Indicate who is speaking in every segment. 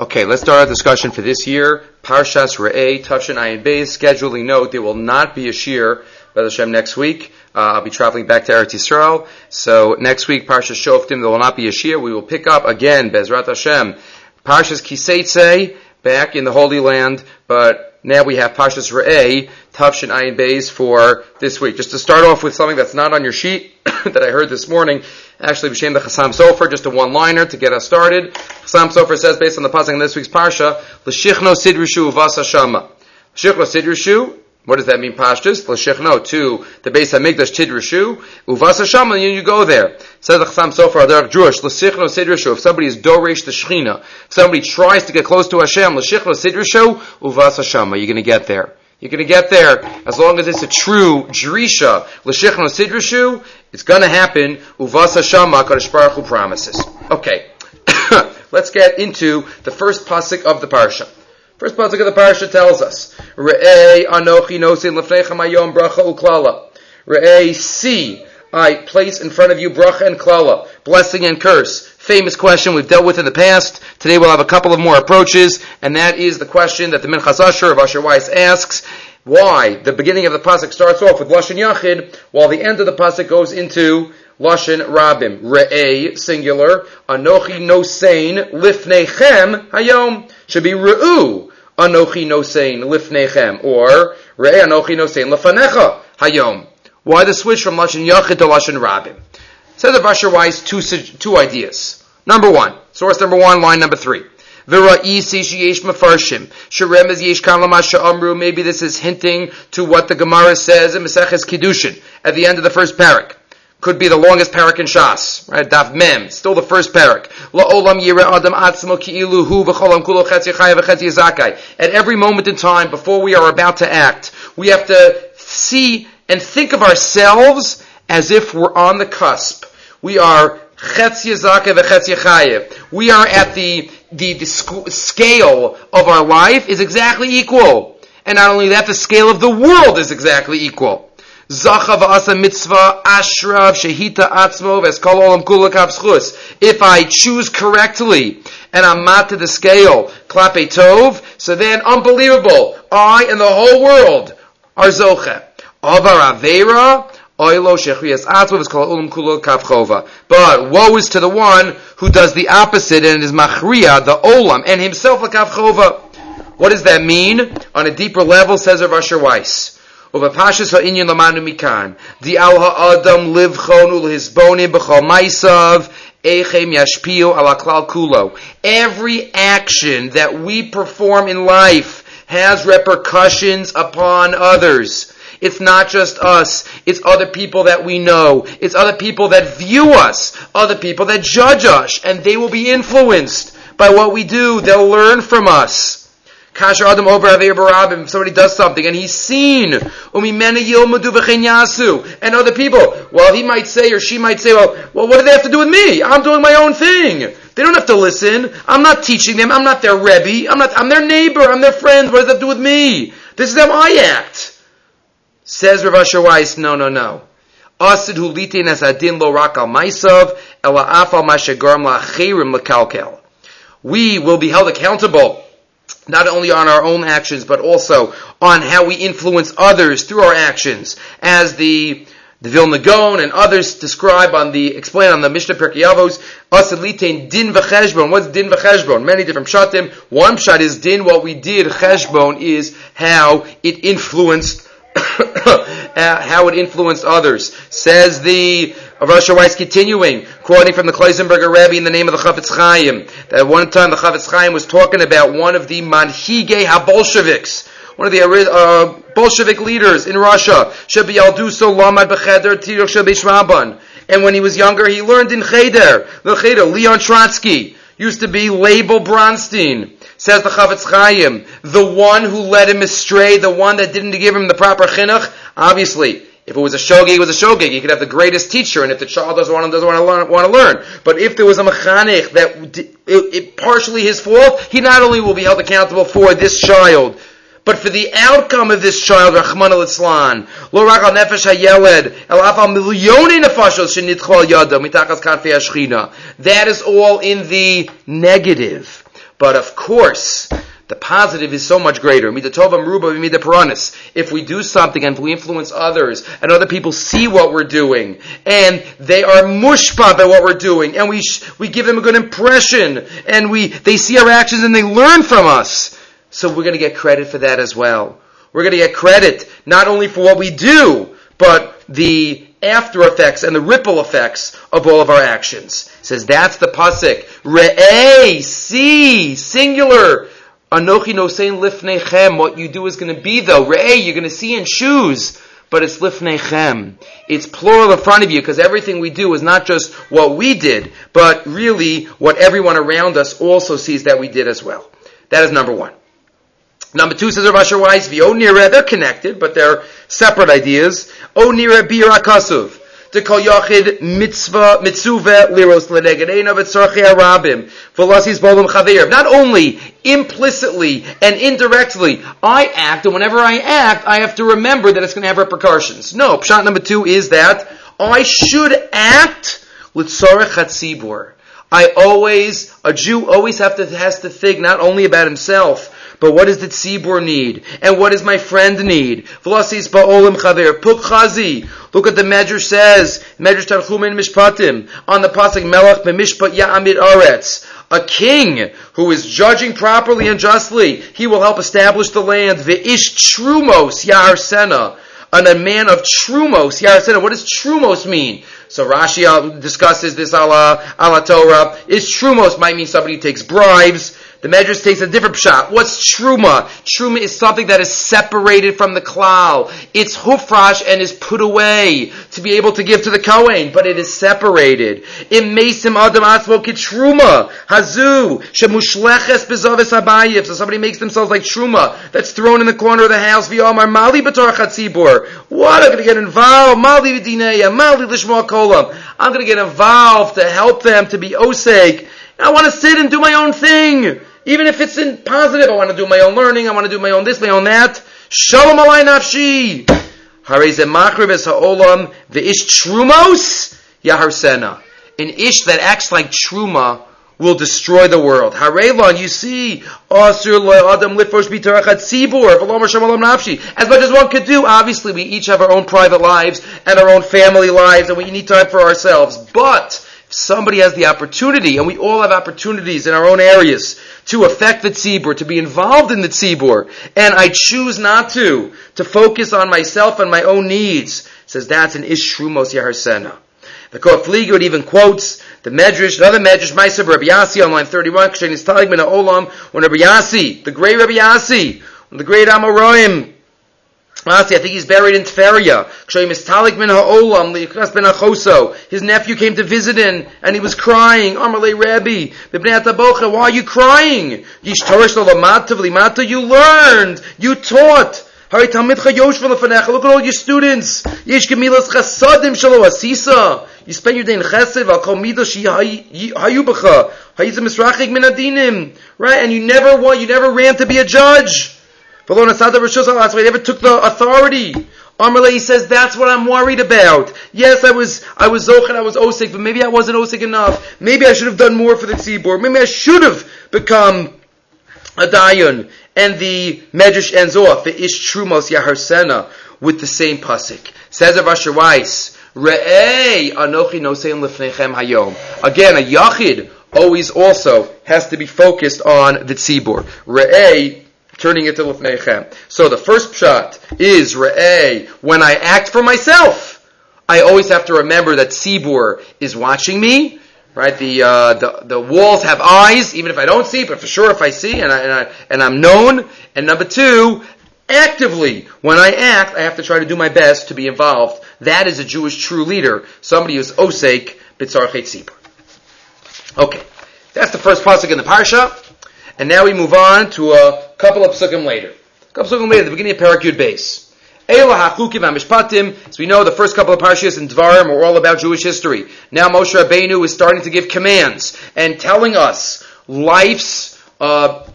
Speaker 1: Okay, let's start our discussion for this year. Parshas Re'eh, Tavshin Ayin Beis. Scheduling note, there will not be a shiur, B'ez Hashem, next week. Uh, I'll be traveling back to Eretz Yisrael. So next week, Parshas Shoftim, there will not be a shiur. We will pick up again, Bezrat Hashem, Parshas Kiseitse, back in the Holy Land, but now we have Parshas Re'eh, Tavshin Ayin Beis for this week. Just to start off with something that's not on your sheet, that I heard this morning, actually B'Shem the Chassam Sofer, just a one-liner to get us started. Chassam Sofer says, based on the passing in this week's Parsha, L'shichno sidrishu vasa shama. L'shichno sidrishu, what does that mean, Pashtus? L'shichno, to the base of Migdash Tidrishu, uvasa shama, and you go there. Says the Chassam Sofer, Adarach Jewish, l'shichno sidrishu, if somebody is doresh the Shechina, if somebody tries to get close to Hashem, l'shichno sidrishu, uvasa shama, you're gonna get there. You're going to get there as long as it's a true Jerisha, L'shichno Sidrashu, it's going to happen, Uvasa Shama, Kadosh Baruch promises. Okay, let's get into the first pasuk of the parsha. First pasuk of the parsha tells us, Re'ei anochi nosin lefnechem ayom bracha uklala. Re'ei, see, I place in front of you bracha and klala, blessing and curse. Famous question we've dealt with in the past. Today we'll have a couple of more approaches, and that is the question that the Minchas Asher of Asher Weiss asks, why the beginning of the pasuk starts off with lashon yachid, while the end of the pasuk goes into lashon rabim. Re'ei singular, anochi nosein lifnechem hayom should be re'u anochi nosein lifnechem or re'ei anochi nosein lefanecha hayom. Why the switch from lashon yachid to lashon rabim? Says the Asher Weiss two two ideas. Number one, source number one, line number three. Maybe this is hinting to what the Gemara says in Maseches Kiddushin at the end of the first parak. Could be the longest parak in Shas, right? Daf Mem, still the first parak. At every moment in time, before we are about to act, we have to see and think of ourselves as if we're on the cusp. We are we are at the, the, the scale of our life is exactly equal. And not only that, the scale of the world is exactly equal. Zachav asa mitzvah ashrav shehita atzmo olam kulakav If I choose correctly and I'm mat to the scale, klape tov, so then unbelievable. I and the whole world are zoche. Avar avera, but woe is to the one who does the opposite and is machriya, the olam, and himself a kavchova. What does that mean? On a deeper level, says Rav Asher Weiss. Uvapashas ha'inyan lamanu mikan. Di al ha'adam livchon ulhisbonim b'chol maisav. Echem yashpio ala klal kulo. Every action that we perform in life has repercussions upon others. It's not just us. It's other people that we know. It's other people that view us. Other people that judge us. And they will be influenced by what we do. They'll learn from us. Kasher Adam over Barabim, if somebody does something and he's seen, and other people, well, he might say or she might say, well, well, what do they have to do with me? I'm doing my own thing. They don't have to listen. I'm not teaching them. I'm not their Rebbe. I'm not, I'm their neighbor. I'm their friend. What does that do with me? This is how I act. Says Rav Asher Weiss, no, no, no. Asid hu litin as adin lo rak al maisav, ela afal mashagarm la. We will be held accountable not only on our own actions, but also on how we influence others through our actions. As the the Vilna Gaon and others describe on the explain on the Mishnah Pirkei Avos, Asalitein din v'cheshbon. What's din v'cheshbon? Many different pshatim. One pshat is din. What we did cheshbon is how it influenced how it influenced others. Says the Rav Weiss continuing, quoting from the Kloisenberger Rebbe in the name of the Chafetz Chaim, that one time the Chafetz Chaim was talking about one of the Manhige HaBolsheviks, one of the uh, Bolshevik leaders in Russia, And when he was younger, he learned in Cheder, the Cheder, Leon Trotsky, used to be Label Bronstein. Says the Chafetz Chaim, the one who led him astray, the one that didn't give him the proper chinuch, obviously, if it was a shogeg, it was a shogeg. You could have the greatest teacher, and if the child doesn't want to, doesn't want to learn, want to learn. But if there was a mechanech that it, it, partially his fault, he not only will be held accountable for this child, but for the outcome of this child, Rahman al-Islan, lo rak al nefesh hayeled, el af al milyoni nefashos shenitchol yada, mitachas kanfei ashchina. That is all in the negative. But of course, the positive is so much greater. If we do something and we influence others and other people see what we're doing and they are mushpa by what we're doing and we, sh- we give them a good impression and we, they see our actions and they learn from us. So we're going to get credit for that as well. We're going to get credit not only for what we do, but the after effects and the ripple effects of all of our actions. Says that's the pasuk. Re'eh, see, singular. Anochi nosein lifnechem. What you do is going to be though. Re'eh, you're going to see in shoes. But it's lifnechem. It's plural in front of you because everything we do is not just what we did, but really what everyone around us also sees that we did as well. That is number one. Number two says Rav Asher Weiss, V'o nira, they're connected, but they're separate ideas. O nira To kol yachid mitzvah, mitzuve, liros v'tzorchei harabim. Not only implicitly and indirectly, I act, and whenever I act, I have to remember that it's going to have repercussions. No, pshat number two is that I should act with tzorech hatzibur. I always, a Jew always have to, has to think not only about himself, but what does the tzibur need? And what does my friend need? V'lasis ba'olim chaver. Puk Look at the Medrash says, Medrash Tanchuma Mishpatim, on the pasuk Melech b'mishpat ya'amid aretz. A king who is judging properly and justly, he will help establish the land. Ve'ish trumos ya'arsena. And a man of trumos, ya'arsena. What does trumos mean? So Rashi uh, discusses this ala, ala Torah. Is trumos might mean somebody who takes bribes. The Medrash takes a different shot. What's truma? Truma is something that is separated from the klal. It's hufrash and is put away to be able to give to the Kohen, but it is separated. Im mesim adam atzmo truma hazu shemushleches bezavis habayif. So somebody makes themselves like truma that's thrown in the corner of the house. V'yomar mali b'tor chatzibur. What? I'm going to get involved. Mali v'dineya. Mali l'shma kolam. I'm going to get involved to help them to be oseg. I want to sit and do my own thing. Even if it's in positive, I want to do my own learning, I want to do my own this, my own that. Shalom alay nafshi. Hareze makrib es ha'olam ve'ish trumos yaharsena. An ish that acts like truma will destroy the world. Harelon, you see, Asur adam As much as one could do, obviously we each have our own private lives and our own family lives, and we need time for ourselves. But somebody has the opportunity, and we all have opportunities in our own areas to affect the tzibur, to be involved in the tzibur, and I choose not to, to focus on myself and my own needs, says that's an ishrumos yaharsena. The Kof even quotes the Medrash, another Medrash, Meiser Rabbi Yassi on line 31, Kshen is telling Olam, when Rabbi Yassi, the great Rabbi Yassi, the great Amoraim, Honestly, I think he's buried in Tveria. His nephew came to visit him, and he was crying. Amarle Rabbi, why are you crying? You learned, you taught. Look at all your students. You spend your day in chesed, right? And you never want, you never ran to be a judge. They never took the authority. Amarle says that's what I'm worried about. Yes, I was I was zochet, I was osik, but maybe I wasn't osik enough. Maybe I should have done more for the tzibur. Maybe I should have become a dayan. And the medrash ends off the ish trumos yaharsena with the same pasuk. Says of Asher Weiss, Re'ei anochi nosein lefnechem hayom. Again, a yachid always also has to be focused on the tzibur. Re'ei turning it to Lefnechem. So the first shot is Re'eh. When I act for myself, I always have to remember that Sibur is watching me. Right, the, uh, the the walls have eyes, even if I don't see, but for sure if I see and I, and, I, and I'm known. And number two, actively, when I act, I have to try to do my best to be involved. That is a Jewish true leader, somebody who's osek b'tzarchet tzibur. Okay, that's the first pasuk in the parsha. And now we move on to a couple of psukim later. A couple of psukim later, the beginning of Parak base. As we know, the first couple of parshas in Dvarim are all about Jewish history. Now Moshe Rabbeinu is starting to give commands and telling us life's uh,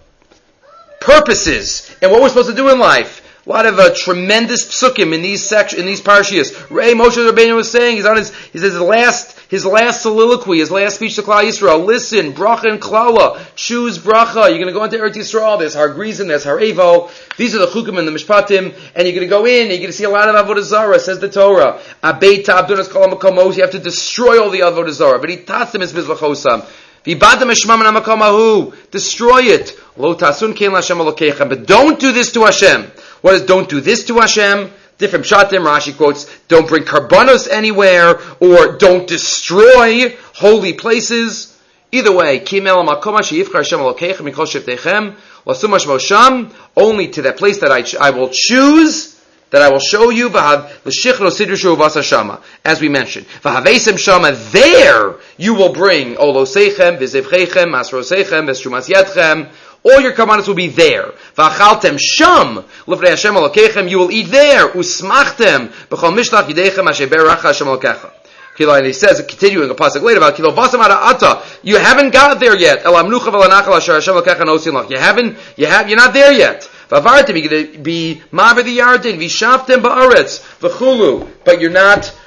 Speaker 1: purposes and what we're supposed to do in life. A lot of uh, tremendous psukim in these section, in these parshias. Ray Moshe Rabbeinu was saying, he's on his, he says his last, his last soliloquy, his last speech to Klal Yisrael. Listen, bracha and klala, choose bracha. You're going to go into Eretz Yisrael. There's Har Grizim, there's Har Evo. These are the chukim and the mishpatim, and you're going to go in. and You're going to see a lot of avodah zarah. Says the Torah. Abeita abdunas kolam. You have to destroy all the avodah zarah. But he tatzim is mizvachosam. Destroy it. But don't do this to Hashem. What is don't do this to Hashem? Different shatim, Rashi quotes, don't bring karbanos anywhere, or don't destroy holy places. Either way, only to that place that I, I will choose, that I will show you, as we mentioned. There you will bring olosechem, vizevchechem, masrosechem, vestrumas yadchem, all your karbanos will be there. V'achaltem sham l'fnei Hashem alokechem. You will eat there. Usmachtem b'chol mishlach yidechem asher berach Hashem alokecha. And he says, continuing a pasuk later about. You haven't got there yet. You haven't. You have. You're not there yet. But you're not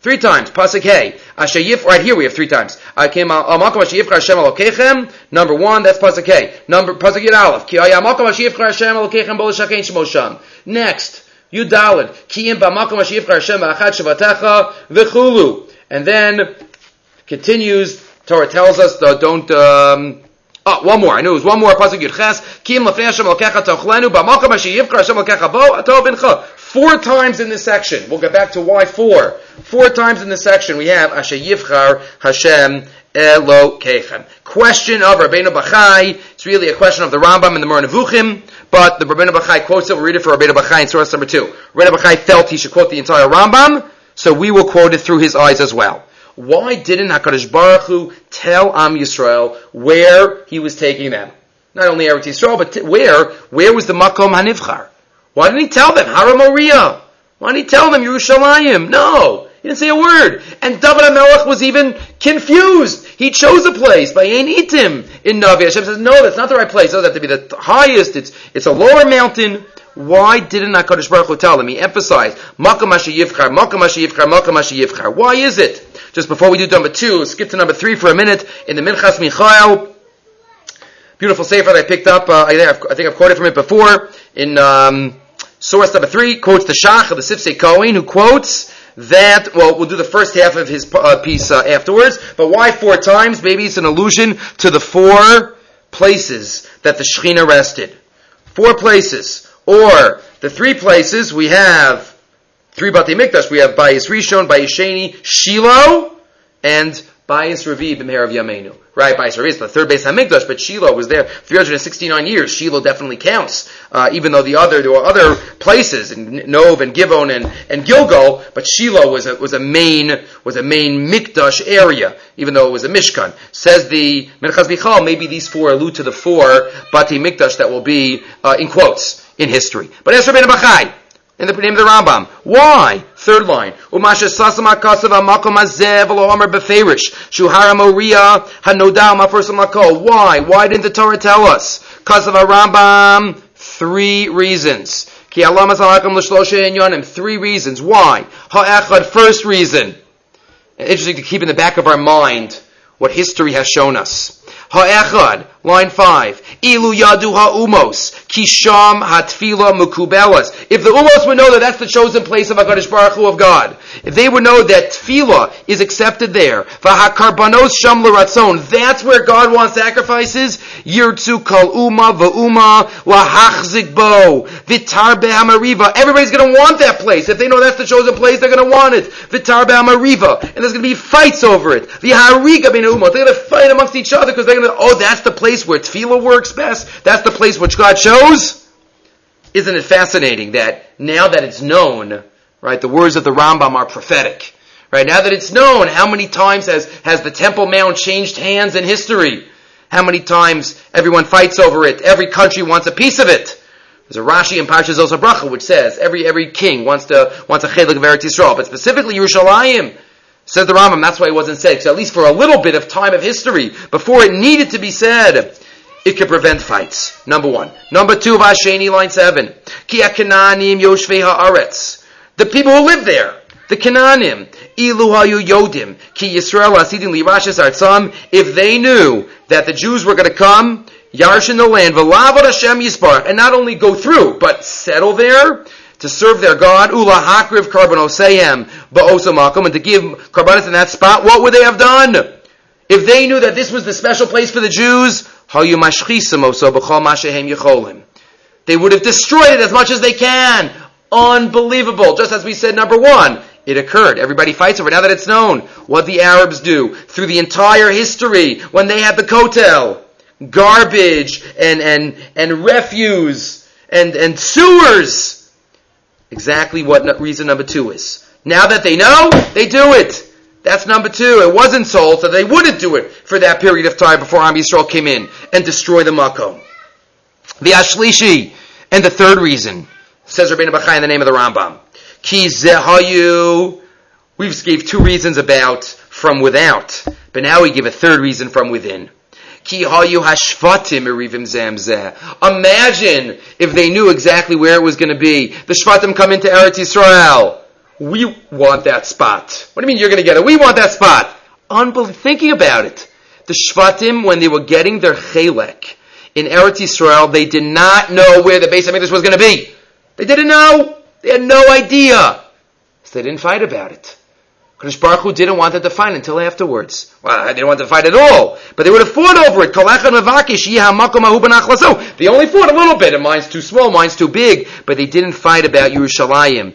Speaker 1: Three times. Pasuk Hey. Ashayif, right here we have three times. I came al makom ashayifcha Hashem alokechem. Number one, that's Pasuk Hey. Number, Pasuk Yud Aleph. Ki ayamakom ashayifcha Hashem alokechem bol shakein shmosham. Next. Yudalid. Ki im bamakom ashayifcha Hashem achad shavatecha v'chulu. And then, continues, Torah tells us, the, don't, um, Oh, one more. I knew it was one more. Pasuk Yud Ches. Kim lefnei Hashem alkecha tochlenu b'makom ashayivcha Hashem alkecha bo atov bincha. Four times in this section. We'll get back to why four. Four times in this section we have Asher Yivchar Hashem Elokechem. Question of Rabbeinu Bachai. It's really a question of the Rambam and the Moreh but the Rabbeinu Bachai quotes it. We'll read it for Rabbeinu Bachai in source number two. Rabbeinu Bachai felt he should quote the entire Rambam, so we will quote it through his eyes as well. Why didn't HaKadosh Baruch Hu tell Am Yisrael where he was taking them? Not only Eretz Yisrael, but t- where? Where was the Makom Hanivchar? Why didn't he tell them? Hara Moriah. Why didn't he tell them Yerushalayim? No. He didn't say a word. And David HaMelech was even confused. He chose a place by Ein Itim in Navi. Hashem says, no, that's not the right place. It doesn't have to be the highest. It's, it's a lower mountain. Why didn't HaKadosh Baruch Hu tell him? He emphasized, Makam Yivchar, Makam Yivchar, Makam Yivchar. Why is it? Just before we do number two, skip to number three for a minute. In the Minchas Michael, beautiful sefer that I picked up. Uh, I, think I've, I think I've quoted from it before. In um, source number three, quotes the Shach of the Sifsei Kohen, who quotes that, well, we'll do the first half of his uh, piece uh, afterwards, but why four times? Maybe it's an allusion to the four places that the Shekhinah rested. Four places. Or, the three places, we have three Bati Mikdash. We have Bayis Rishon, Bayis Sheni, Shiloh, and Bias Ravi B'Meher of Yameinu. Right, By Ravi is the third Beis Hamikdash, but Shiloh was there 369 years. Shiloh definitely counts, uh, even though the other, there were other places, in Nov and Givon and, and Gilgal, but Shiloh was a, was a main, was a main Mikdash area, even though it was a Mishkan. Says the Minchas Michal, maybe these four allude to the four Bati Mikdash that will be, uh, in quotes, in history. But for Ben Bachai, in the name of the Rambam. Why? Third line. Umasha sasama kasav amakom azev alomer beferish. Shuhara moria hanodam afersam lako. Why? Why didn't the Torah tell us? Kasav Rambam. Three reasons. Ki alamas alakom l'shloshe. Three reasons. Why? Ha'echad. First reason. Interesting to keep in the back of our mind what history has shown us. Ha'echad, line five. Ilu yadu ha'umos, kisham hatfila mukubelas. If the umos would know that that's the chosen place of HaKadosh Baruch Hu of God, if they would know that tefillah is accepted there, v'hakarbanos sham l'ratzon, that's where God wants sacrifices, yirtzu kol uma v'uma lahachzik bo, vitar be'hamariva. Everybody's gonna want that place. If they know that's the chosen place, they're gonna want it. Vitar be'hamariva. And there's gonna be fights over it. V'hariga bin. They're gonna fight amongst each other because they're gonna, oh, that's the place where tefillah works best. That's the place which God chose. Isn't it fascinating that now that it's known, right, the words of the Rambam are prophetic, Right now that it's known, how many times has, has the Temple Mount changed hands in history? How many times everyone fights over it? Every country wants a piece of it. There's a Rashi in Parshas Zos Bracha which says every every king wants to wants a chelik of Eretz Yisrael, but specifically Yerushalayim. Said the Rambam, that's why it wasn't said. So at least for a little bit of time of history, before it needed to be said, it could prevent fights. Number one. Number two, Vasheni, line seven. Ki Kananim Yoshvei Haaretz. The people who live there. The Canaanim. Ilu Hayu Yodim. Ki Yisrael Asidin Lirashis Artzam. If they knew that the Jews were going to come, Yarsh in the land, V'lavad Hashem Yisbar, and not only go through, but settle there, to serve their God, Ula Hakriv Karbanosayem, Ba'osamakum, and to give Karbanis in that spot, what would they have done? If they knew that this was the special place for the Jews, they would have destroyed it as much as they can. Unbelievable. Just as we said, number one, it occurred. Everybody fights over it. Now that it's known what the Arabs do through the entire history when they had the Kotel, garbage and, and, and refuse and, and sewers Exactly what reason number two is. Now that they know, they do it. That's number two. It wasn't sold, so they wouldn't do it for that period of time before Am Yisrael came in and destroyed the Makom. The Ashlishi. And the third reason, says Rabbeinu Bachai in the name of the Rambam. Ki zehayu. We've gave two reasons about from without, but now we give a third reason from within. Imagine if they knew exactly where it was going to be. The Shvatim come into Eretz Yisrael. We want that spot. What do you mean you're going to get it? We want that spot. Unbelievable. Thinking about it. The Shvatim, when they were getting their chelek in Eretz Yisrael, they did not know where the base of English was going to be. They didn't know. They had no idea. So they didn't fight about it. Kodesh Baruch Hu didn't want it to fight until afterwards. Well, they didn't want to fight at all. But they would have fought over it. They only fought a little bit. And mine's too small, mine's too big. But they didn't fight about Yerushalayim.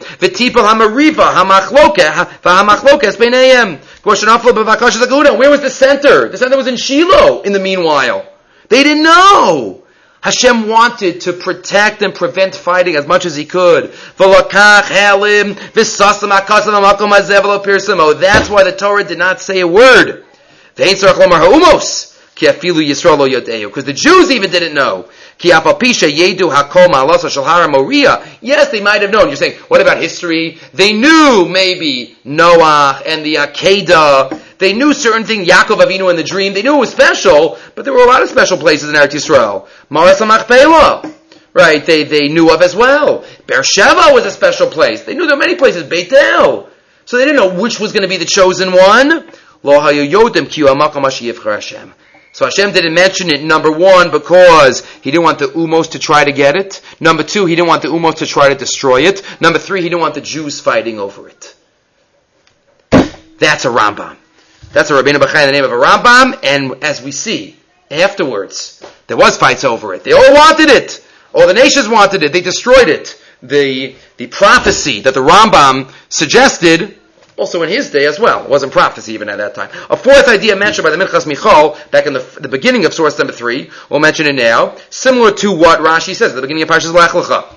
Speaker 1: Where was the center? The center was in Shiloh in the meanwhile. They didn't know. Hashem wanted to protect and prevent fighting as much as he could. Oh, that's why the Torah did not say a word. Because the Jews even didn't know. Yes, they might have known. You're saying, what about history? They knew maybe Noah and the Akedah they knew certain things, Yaakov Avinu in the dream, they knew it was special, but there were a lot of special places in Eretz Yisrael. Maras HaMachpelah, right, they, they knew of as well. Beersheba was a special place. They knew there were many places, Beit El. So they didn't know which was going to be the chosen one. So Hashem didn't mention it, number one, because he didn't want the Umos to try to get it. Number two, he didn't want the Umos to try to destroy it. Number three, he didn't want the Jews fighting over it. That's a Rambam. That's a Rabbeinu Bachai in the name of a Rambam, and as we see afterwards, there was fights over it. They all wanted it. All the nations wanted it. They destroyed it. The, the prophecy that the Rambam suggested, also in his day as well, it wasn't prophecy even at that time. A fourth idea mentioned by the Minchas Michal back in the, the beginning of source number three, we'll mention it now, similar to what Rashi says at the beginning of Parshas Lech Lecha.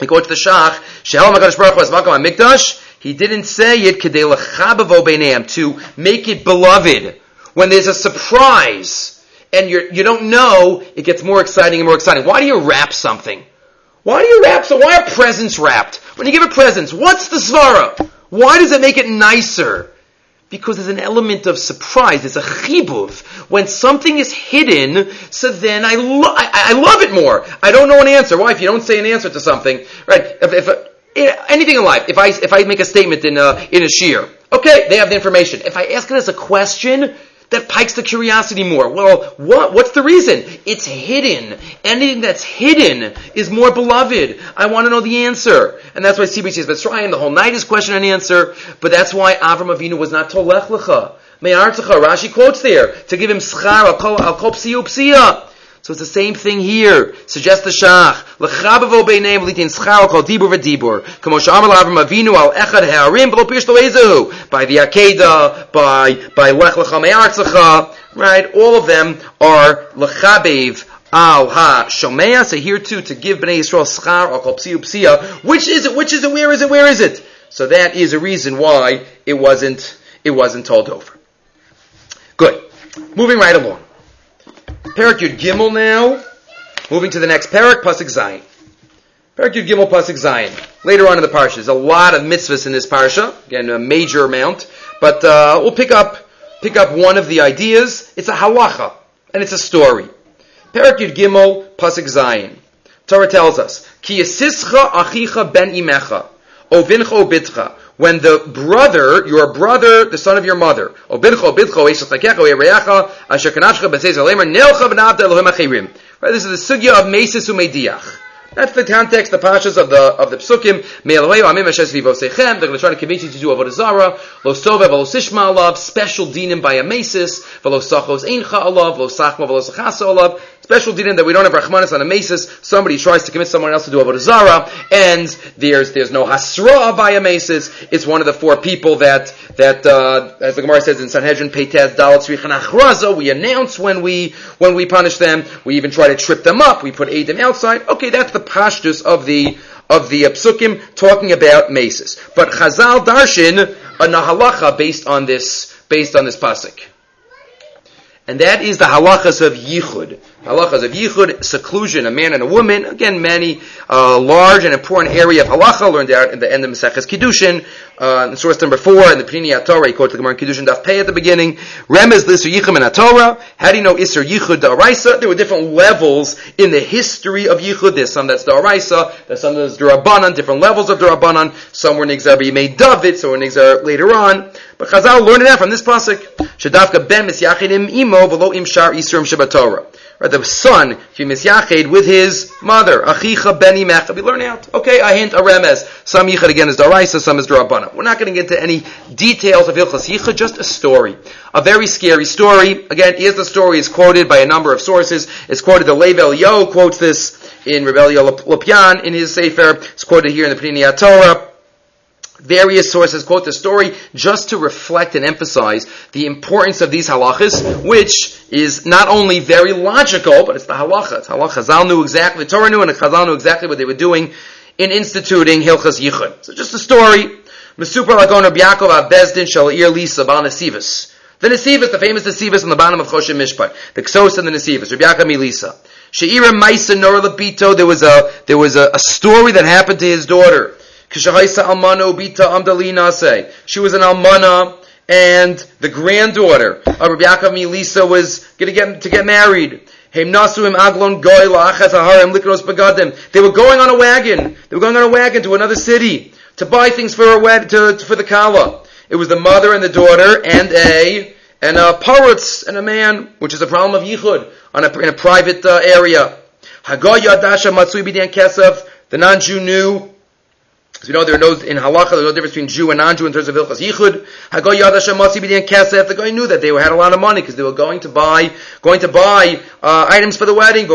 Speaker 1: We go to the Shach, HaKadosh Baruch Hu HaMikdash, he didn't say it to make it beloved. When there's a surprise and you're, you don't know, it gets more exciting and more exciting. Why do you wrap something? Why do you wrap so? Why are presents wrapped? When you give a present, what's the svara? Why does it make it nicer? Because there's an element of surprise. There's a chibuv. When something is hidden, so then I, lo- I, I, love it more. I don't know an answer. Why? If you don't say an answer to something, right? If, if Eh, anything in life, if I, if I make a statement in a, in a shiur, okay, they have the information. If I ask it as a question, that pikes the curiosity more. Well, what, what's the reason? It's hidden. Anything that's hidden is more beloved. I want to know the answer. And that's why CBC says, trying the whole night is question and answer, but that's why Avram Avinu was not told Lech Lecha. Rashi quotes there, to give him schar al kol psiya so it's the same thing here. Suggest the Shach. L'chabavo beineim litin schar kol dibur v'dibur. Kamo she'amar l'avram avinu al echad ha'arim b'lo pish lo'ezehu. By the Akedah, by, by Lech Lecha Me'artzecha. Right? All of them are l'chabev al ha shomea. So here too, to give Bnei Yisrael schar or kol psiu psia. Which is it? Which is it? Where is it? Where is it? So that is a reason why it wasn't it wasn't told over. Good. Moving right along. Parak Yud Gimel now. Moving to the next parak, Pasuk Zayin. Parak Yud Gimel Pasuk Zayin. Later on in the parsha, there's a lot of mitzvahs in this parsha. Again, a major amount, but uh, we'll pick up pick up one of the ideas. It's a halacha and it's a story. Parak Yud Gimel Pasuk Zayin. Torah tells us, Ki achicha ben imecha, ovincha obitcha. When the brother, your brother, the son of your mother. Right, this is the sugya of mesis umediach. That's the context, the pashas of the of the psukim. They're going to try to convince you to do avodah zara. Lo sove v'lo sishma alav. Special dinim by a mesis. V'lo sachos eincha alav. Lo sachma v'lo sachasa alav. Special dinim that we don't have rachmanis on a mesis. Somebody tries to convince someone else to do avodah zara, and there's there's no hasra by a mesis. It's one of the four people that that uh, as the Gemara says in Sanhedrin, Peitas Dalat Achraza. We announce when we when we punish them. We even try to trip them up. We put Adam outside. Okay, that's the pashtus of the of the psukim talking about maces. But Chazal darshin a nahalacha based on this based on this pasuk. And that is the halachas of yichud. Halachas of yichud, seclusion, a man and a woman. Again, many uh, large and important area of halacha learned out in the end of Maseches Kiddushin. Uh, in source number four in the Pnini Torah, he quotes the Gemara in Kiddushin Daf Pei at the beginning. Remez l'isur yichud in Torah. How do you know isur yichud da'araisa? There were different levels in the history of yichud. There's some that's da'araisa. There's some that's da'rabanan. Different levels of da'rabanan. Some were nigzar made David. Some were nigzar later on. But Chazal learned out from this pasuk. Shadavka ben misyachidim imo v'lo imshar isurim shabatorah. Right, the son, if you misyachid with his mother, achicha ben imecha. We learn out. Okay, a hint, a remez. Some yichud again is daraisa, some is darabana. We're not going to get into any details of hilchas yichud, just a story. A very scary story. Again, is the story is quoted by a number of sources. It's quoted, the Lev Yo quotes this in Reb Elya Lopian in his Sefer. It's quoted here in the Pnei Torah. Various sources quote the story just to reflect and emphasize the importance of these halachas, which is not only very logical, but it's the halacha. It's halacha. Chazal knew exactly, Torah knew and the Chazal knew exactly what they were doing in instituting Hilchas Yichud. So just a story. Mesupar Lagon Rabbi Yaakov Abezdin Shal Ir Lisa Bal Nesivas. The Nesivas, the famous Nesivas on the bottom of Choshen Mishpat. The Ksos and the Nesivas. Rabbi Yaakov Milisa. She'ira Maisa Nor Labito, there was a, there was a, a story that happened to his daughter. She was an almana, and the granddaughter of Rabbi Yaakov Milisa was going to get to get married. They were going on a wagon. They were going on a wagon to another city to buy things for a wed- to, for the kala. It was the mother and the daughter and a and a parutz and a man, which is a problem of yichud on a, in a private uh, area. The non-Jew knew you know there are no in halacha there's no difference between Jew and non-Jew in terms of ilchas yichud. Hagoy kesef. The guy knew that they had a lot of money because they were going to buy going to buy uh, items for the wedding.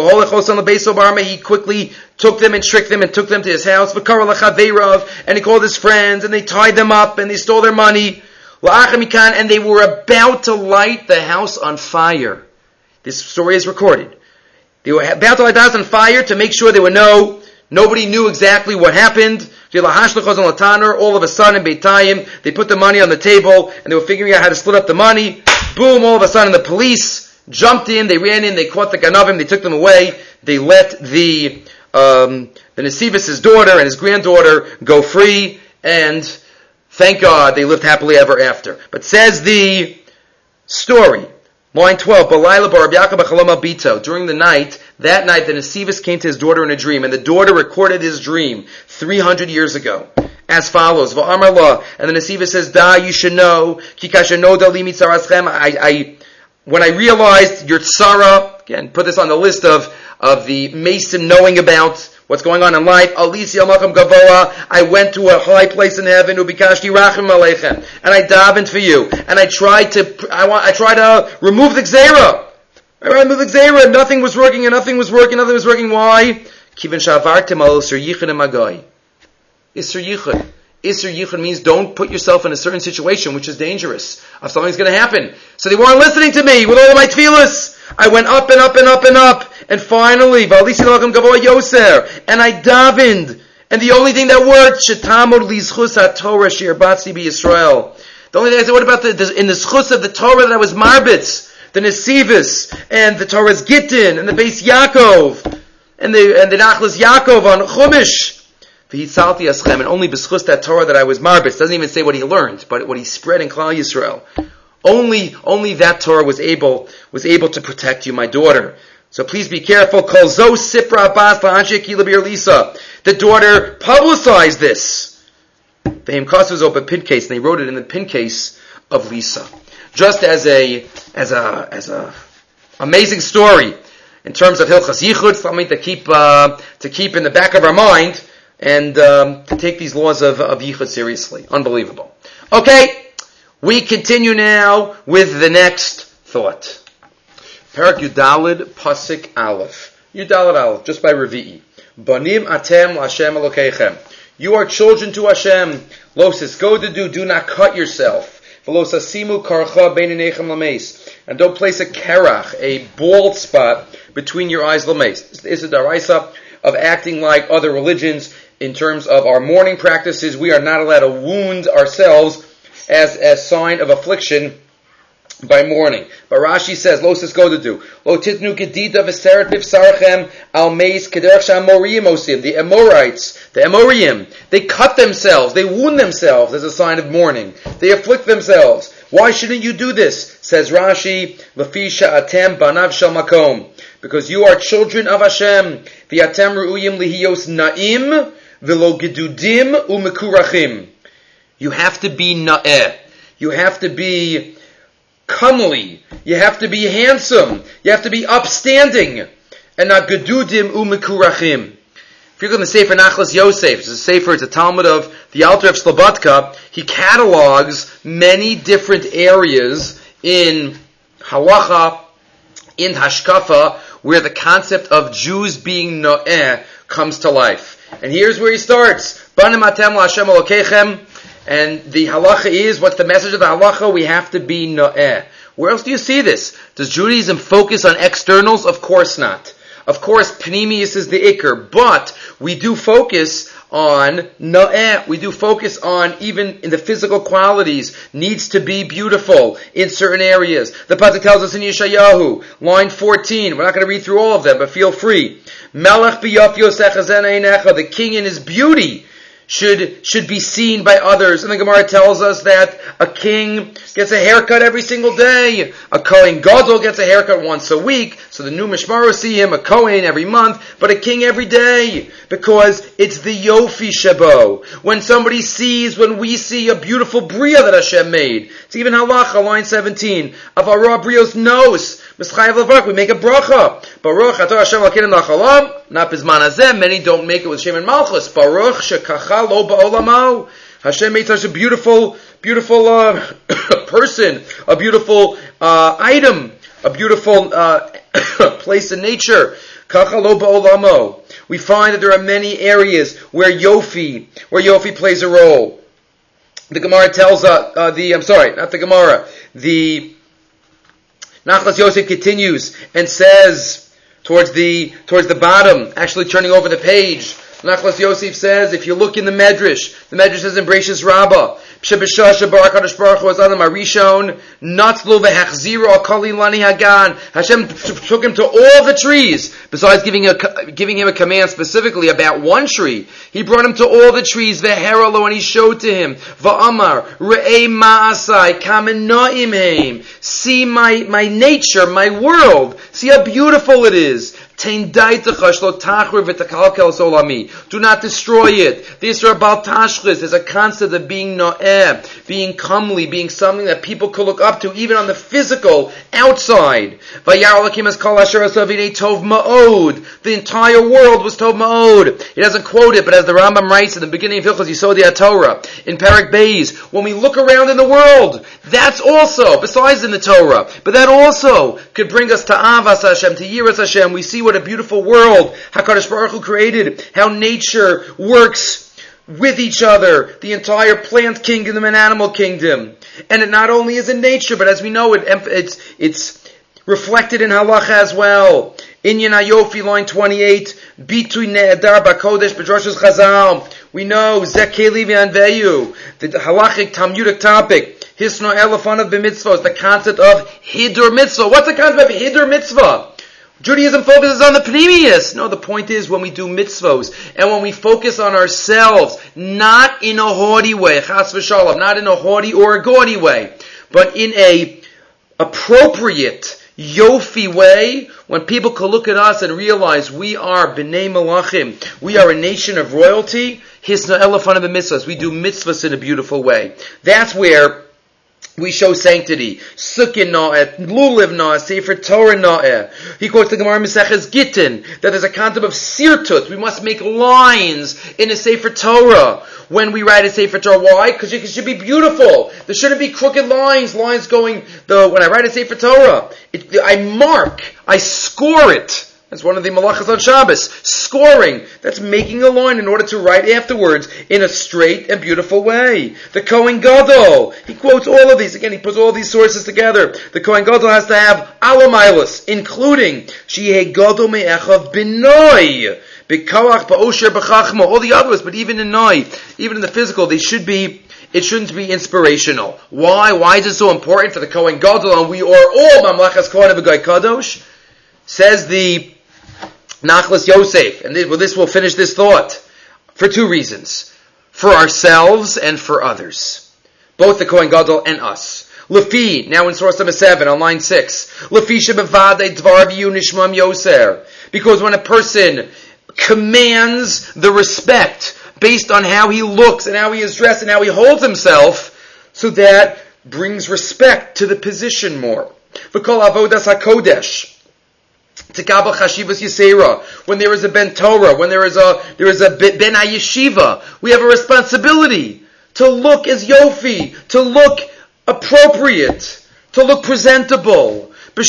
Speaker 1: He quickly took them and tricked them and took them to his house. And he called his friends and they tied them up and they stole their money. And they were about to light the house on fire. This story is recorded. They were about to light the house on fire to make sure there were no Nobody knew exactly what happened. All of a sudden, Beitayim, they put the money on the table and they were figuring out how to split up the money. Boom! All of a sudden, the police jumped in. They ran in. They caught the ganavim. They took them away. They let the um, the Nesivis, daughter and his granddaughter, go free. And thank God, they lived happily ever after. But says the story Line 12, Balayla bar Yaakov Bito. During the night, that night, the Nesivis came to his daughter in a dream, and the daughter recorded his dream 300 years ago. As follows, and the Nesivis says, Da, you should know, Kikasha no dali I, I, when I realized your tzara, again, put this on the list of, of the mason knowing about what's going on in life. I went to a high place in heaven, Ubikashti Rachim Alechem, and I davened for you, and I tried to, I want, I tried to remove the Xera. I remove the Xera, nothing was working, and nothing was working, nothing was working. Why? Kivin Shavartim Al Yichud and Magai. Isser Yichud. Isser Yichud means don't put yourself in a certain situation which is dangerous. If something's going to happen. So they weren't listening to me with all of my tefillahs. I went up and up and up and up. And finally, and I davened, And the only thing that worked, shetamod lizchus ha-Torah shir batzi Israel. The only thing I said, what about the, the in the schus of the Torah that I was marbitz, the Nesivis, and the Toras Gittin, and the Beis Yaakov, and the, and the Nachlas Yaakov on Chumash. V'hitzalti aschem, and only beschus that Torah that I was marbitz. Doesn't even say what he learned, but what he spread in Klal Yisrael. Only, only that Torah was able, was able to protect you, my daughter. So please be careful. Kol zo sipra abbas lisa. The daughter publicized this. Was open pinkas, and they wrote it in the pinkas of Lisa. Just as a, as a, as a amazing story in terms of Hilchas Yichud, something to keep, uh, to keep in the back of our mind, and um, to take these laws of, of Yichud seriously. Unbelievable. Okay, we continue now with the next thought. Parak Yudalid Pasik Aleph. Yudalid Aleph, just by Revi'i. Banim atem Hashem Elokeichem. You are children to Hashem. Losis, go to do, do not cut yourself. And don't place a kerach, a bald spot, between your eyes lameis. This is a daraisa of acting like other religions in terms of our mourning practices. We are not allowed to wound ourselves as a sign of affliction by mourning. But Rashi says, Lo go to do. Lo titnu al. The Amorites, the Amorim, they cut themselves, they wound themselves as a sign of mourning. They afflict themselves. Why shouldn't you do this? Says Rashi, Lafi sha'atem banav shal makom. Because you are children of Hashem. V'atem ru'uyim lihiyos na'im v'lo gedudim u'mekurachim. You have to be na'eh. You have to be comely. You have to be handsome. You have to be upstanding. And not gedudim umikurachim. If you're going to Sefer Nachlas Yosef, it's a Sefer, it's a Talmud of the Alter of Slobodka, he catalogs many different areas in halacha, in hashkafa, where the concept of Jews being no'eh comes to life. And here's where he starts. Banim atem and the halacha is, what's the message of the halacha? We have to be na'eh. Where else do you see this? Does Judaism focus on externals? Of course not. Of course, Panemius is the ikr, but we do focus on na'eh. We do focus on even in the physical qualities, needs to be beautiful in certain areas. The Pasuk tells us in Yeshayahu, line 14, we're not going to read through all of them, but feel free. Melech the king in his beauty should should be seen by others. And the Gemara tells us that a king gets a haircut every single day. A Kohen Gadol gets a haircut once a week. So the new Mishmar see him, a Kohen every month, but a king every day. Because it's the Yofi Shabo. When somebody sees, when we see a beautiful Bria that Hashem made. It's even Halacha, line 17. Of our Brios We make a bracha. Baruch atah Hashem lakinim nachalam. Not bizman hazeh. Many don't make it with Shem and Malchus. Baruch shekacha lo ba'olamo. Hashem made such a beautiful, beautiful uh, person, a beautiful uh, item, a beautiful uh, place in nature. We find that there are many areas where Yofi, where Yofi plays a role. The Gemara tells uh, uh, the I'm sorry, not the Gemara. The Nachlas Yosef continues and says towards the towards the bottom, actually turning over the page. Nachlas Yosef says, if you look in the Medrash, the Medrash says in Brachos Rabbah, Shebishasha Barak HaDosh Baruch Hu Adam Arishon, Natzlu v'hachziro akali lani hagan. Hashem took him to all the trees, besides giving, a, giving him a command specifically about one tree. He brought him to all the trees, v'heralo, and he showed to him, v'amar, re'ei ma'asai, kamen heim. See my, my nature, my world. See how beautiful it is. Do not destroy it. These are about Tashchis There's a concept of being no'eh, being comely, being something that people could look up to, even on the physical outside. The entire world was tov ma'od. He doesn't quote it, but as the Rambam writes at the beginning of Hilchos Yisodi Torah, in Parak Beis, when we look around in the world, that's also, besides in the Torah, but that also could bring us to Avas Hashem, to Yiras Hashem. We see what a beautiful world HaKadosh Baruch Hu created, how nature works with each other, the entire plant kingdom and animal kingdom. And it not only is in nature, but as we know, it, it's, it's reflected in halacha as well. Inyan Ayofi, line 28, Bitui Ne'edar Bakodesh B'Drosh's Chazal. We know, Zekeli V'Anveyu, the halachic Talmudic topic, Hisno Elefan of B'mitzvah, the concept of Hidur Mitzvah. What's the concept of Hidur Mitzvah? Judaism focuses on the pneumius. No, the point is when we do mitzvos and when we focus on ourselves, not in a haughty way, chas v'shalom, not in a haughty or a gaudy way, but in a appropriate, yofi way, when people can look at us and realize we are b'nei malachim, we are a nation of royalty, hisna the mitzvahs, we do mitzvahs in a beautiful way. That's where we show sanctity. Sukkah na'eh, lulav na'eh, Sefer Torah na'eh. He quotes the Gemara Maseches Gittin, that there's a concept of sirtut. We must make lines in a Sefer Torah when we write a Sefer Torah. Why? Because it should be beautiful. There shouldn't be crooked lines, lines going, the, when I write a Sefer Torah, it, I mark, I score it. That's one of the malachas on Shabbos. Scoring. That's making a line in order to write afterwards in a straight and beautiful way. The Kohen Gadol. He quotes all of these. Again, he puts all these sources together. The Kohen Gadol has to have alamilas, including Shihei Gadol Me'echav B'noi. B'kawach Ba'osher B'chachma. All the others, but even in Noi, even in the physical, they should be it shouldn't be inspirational. Why? Why is it so important for the Kohen Gadol and we are all Mamlachas Kohen of Kadosh? Says the Nachlas Yosef, and this will finish this thought, for two reasons. For ourselves and for others. Both the Kohen Gadol and us. Lefi, now in source number seven, on line six. Lefi shebevade dvar nishmam yoser. Because when a person commands the respect based on how he looks and how he is dressed and how he holds himself, so that brings respect to the position more. V'kol avodas hakodesh. Tikabel Chashivas Yisera, when there is a Ben Torah, when there is a, there is a Ben Yeshiva, we have a responsibility to look as Yofi, to look appropriate, to look presentable. When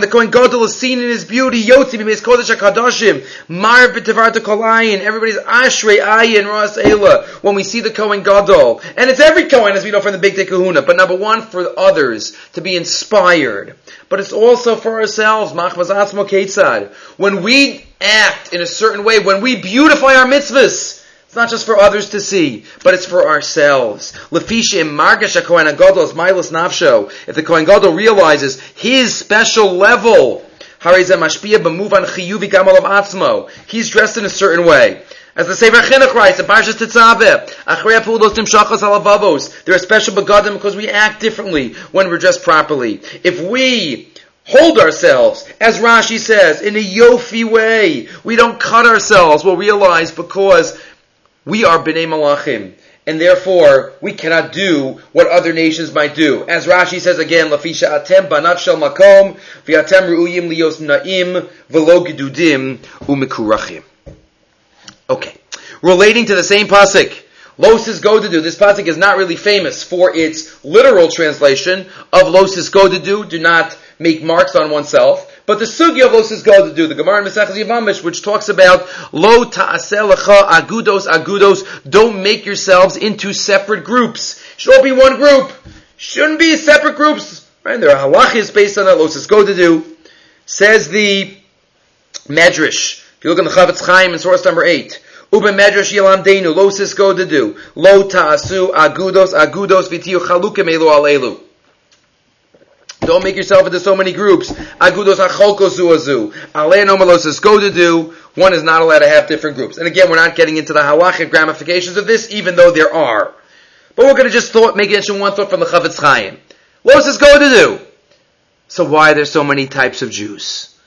Speaker 1: the Kohen Gadol is seen in his beauty, yotzi b'meis kodesh ha-kadashim, mar v'tevar kolayin, everybody's ashrei ayin ras ela, when we see the Kohen Gadol. And it's every Kohen, as we know from the Big Day Kahuna, but number one, for others, to be inspired. But it's also for ourselves, machvaz atzmo ketzad. When we act in a certain way, when we beautify our mitzvahs, it's not just for others to see, but it's for ourselves. Lefisha margash Kohen Gadol's milas nafsho. If the Kohen Gadol realizes his special level, he's dressed in a certain way. As the Sefer Chinuch writes, in Parshas Tetzaveh, Achrei Apulos Timshachas Alavavos, there are special begadim because we act differently when we're dressed properly. If we hold ourselves, as Rashi says, in a yofi way, we don't cut ourselves, we'll realize because we are Bnei Malachim. And therefore, we cannot do what other nations might do. As Rashi says again, Lafisha atem banat shel makom, v'atem ru'uyim lios na'im, v'lo gedudim u'mikurachim. Okay. Relating to the same pasuk, Losis Godadu. This pasuk is not really famous for its literal translation of Losis Godadu. Do not make marks on oneself. But the sugi of Losis do. the Gemara in Mesechus Yevamos, which talks about Lo ta'aselecha agudos agudos, don't make yourselves into separate groups. Should all be one group. Shouldn't be separate groups. Right? There are halachis based on that. Losis do. Says the Medrash. If you look in the Chafetz Chaim in source number 8. Uben medrash yilamdeinu, go to do, lo ta'asu, agudos, agudos, v'tiyu chalukim elu alelu. Don't make yourself into so many groups. Agudos acholkosu azu. Aleno melos go to do. One is not allowed to have different groups. And again, we're not getting into the halachic ramifications of this, even though there are. But we're going to just thought, make mention one thought from the Chafetz Chaim. What does this go to do? So why are there so many types of Jews?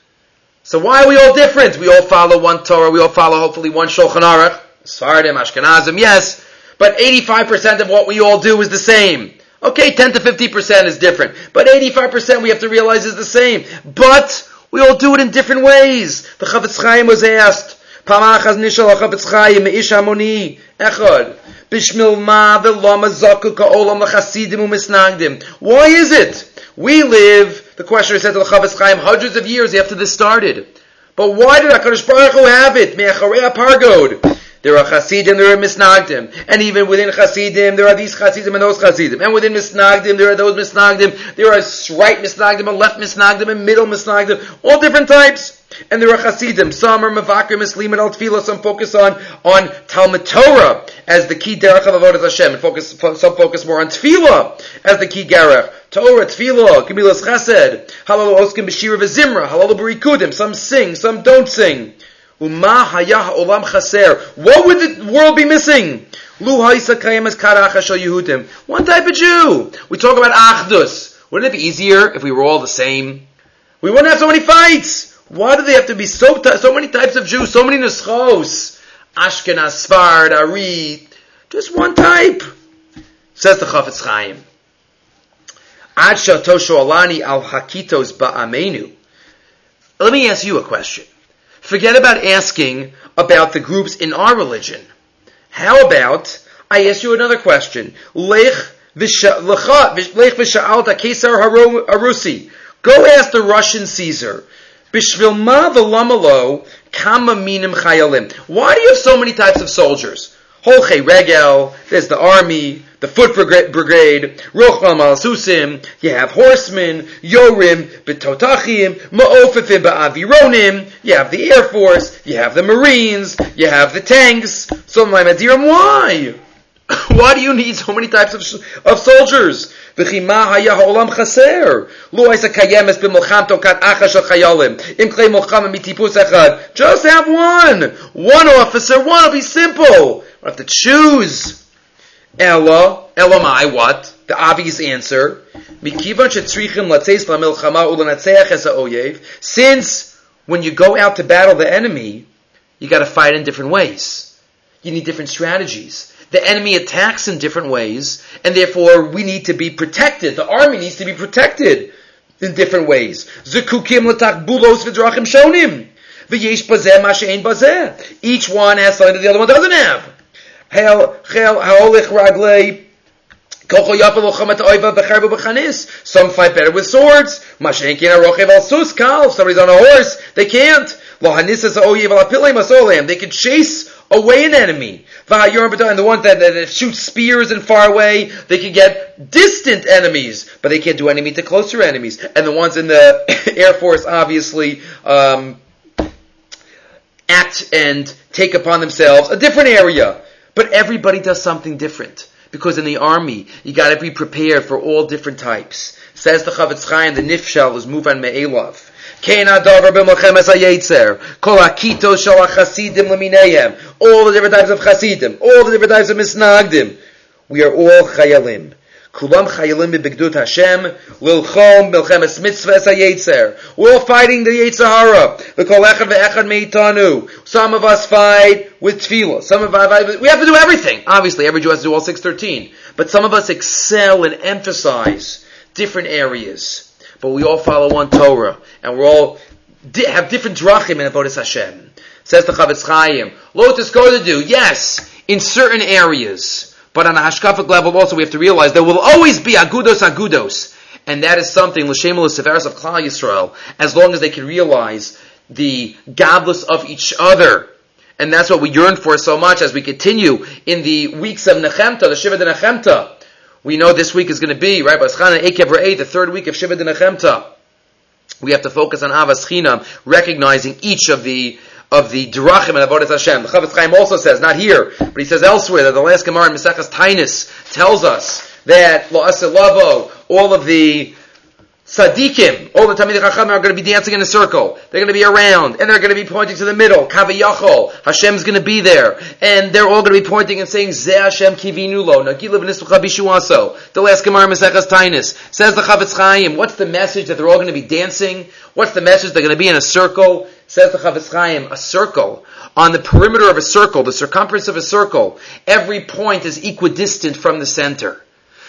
Speaker 1: So why are we all different? We all follow one Torah, we all follow hopefully one Shulchan Aruch, Sfardim, Ashkenazim, yes, but 85% of what we all do is the same. Okay, 10 to 50% is different, but 85% we have to realize is the same. But we all do it in different ways. The Chafetz Chaim was asked, Pamachaz nishal HaChafetz Chaim meish hamoni, echad, bishmil ma v'lama zaku ka'olam l'chasidim u'misnagdim. Why is it? We live the questioner said to the Chafetz Chaim hundreds of years after this started. But why did HaKadosh Baruch Hu have it? Me'acharei pargod. There are Hasidim, there are Misnagdim. And even within Hasidim, there are these Hasidim and those Hasidim. And within Misnagdim, there are those Misnagdim. There are right Misnagdim and left Misnagdim and middle Misnagdim. All different types. And there are Hasidim. Some are Mavakrim, Muslim, and Al Tefillah. Some focus on, on Talmud Torah as the key derech of Avodah Hashem. And focus, some focus more on Tefillah as the key derech. Torah, Tefillah, Gemilas Chesed. Halal Oskim B'Shira V'Zimra. Halal B'Rikudim. Some sing, some don't sing. Olam chaser. What would the world be missing? One type of Jew. We talk about achdus. Wouldn't it be easier if we were all the same? We wouldn't have so many fights. Why do they have to be so so many types of Jews? So many nuschos. Ashkenaz, Sfard, Ari. Just one type. Says the Chafetz Chaim. Ad alani al hakitos ba'amenu. Let me ask you a question. Forget about asking about the groups in our religion. How about I ask you another question? Lech v'sha'alta Kesar Harusi. Go ask the Russian Caesar. Bishvil ma v'lamalo kama minim chayalim. Why do you have so many types of soldiers? Holche regel, there's the army, the foot brigade, Rochlam al Susim, you have horsemen, Yorim, Betotachim, Ma'ofifim Ba'avironim, you have the Air Force, you have the Marines, you have the tanks. So my Madiram, why? Why do you need so many types of, of soldiers? וכי היה העולם חסר? לו הייתה קיימת במלחמתו כאחר של חיילים, עם כלי מלחמה מטיפוס אחד. Just have one! One officer, one will be simple! We have to choose. Ella, Elamai, what? The obvious answer. Since when you go out to battle the enemy, you got to fight in different ways. You need different strategies. The enemy attacks in different ways, and therefore we need to be protected. The army needs to be protected in different ways. Each one has something that the other one doesn't have. Some fight better with swords. Somebody's on a horse. They can't. They can chase away an enemy. And the ones that, that shoot spears and far away, they can get distant enemies, but they can't do enemy to closer enemies. And the ones in the Air Force, obviously, um, act and take upon themselves a different area. But everybody does something different. Because in the army, you gotta be prepared for all different types. Says the Chafetz Chaim, the Nifshal is Muvan Me'elav. All the different types of Chasidim. All the different types of Misnagdim. We are all Chayalim. Kulam chayalim b'bigdut Hashem, lilchom melchemes mitzvah hayetzer. We're all fighting the Yetzer Hara. V'kol echad ve'echad meitanu. Some of us fight with tefillah. Some of us, we have to do everything. Obviously, every Jew has to do all 613. But some of us excel and emphasize different areas. But we all follow one Torah. And we're all, have different drachim in Avodah Hashem. Says the Chafetz Chaim. Lotus go to do, yes, in certain areas. But on a hashkafic level also we have to realize there will always be agudos agudos. And that is something, l'shem severis of Klal Yisrael, as long as they can realize the godless of each other. And that's what we yearn for so much as we continue in the weeks of Nechemta, the Shiva de Nechemta. We know this week is going to be, right, Baschana Ekev Re'eh, the third week of Shiva de Nechemta. We have to focus on Avas Chinam, recognizing each of the of the Drachim and Avodah Hashem. The Chafetz Chaim also says, not here, but he says elsewhere that the last Gemara in Maseches Taanis tells us that La'asilavo, all of the Sadiqim, all the Talmidei Chacham are going to be dancing in a circle. They're going to be around, and they're going to be pointing to the middle. Kaviyachol, Hashem's going to be there, and they're all going to be pointing and saying, Ze Hashem kivinu lo, Nagilav nislucha bishuaso. The last Gemara Maseches Taanis says the Chafetz Chaim. What's the message that they're all going to be dancing? What's the message? They're going to be in a circle. Says the Chafetz Chaim, a circle. On the perimeter of a circle, the circumference of a circle, every point is equidistant from the center.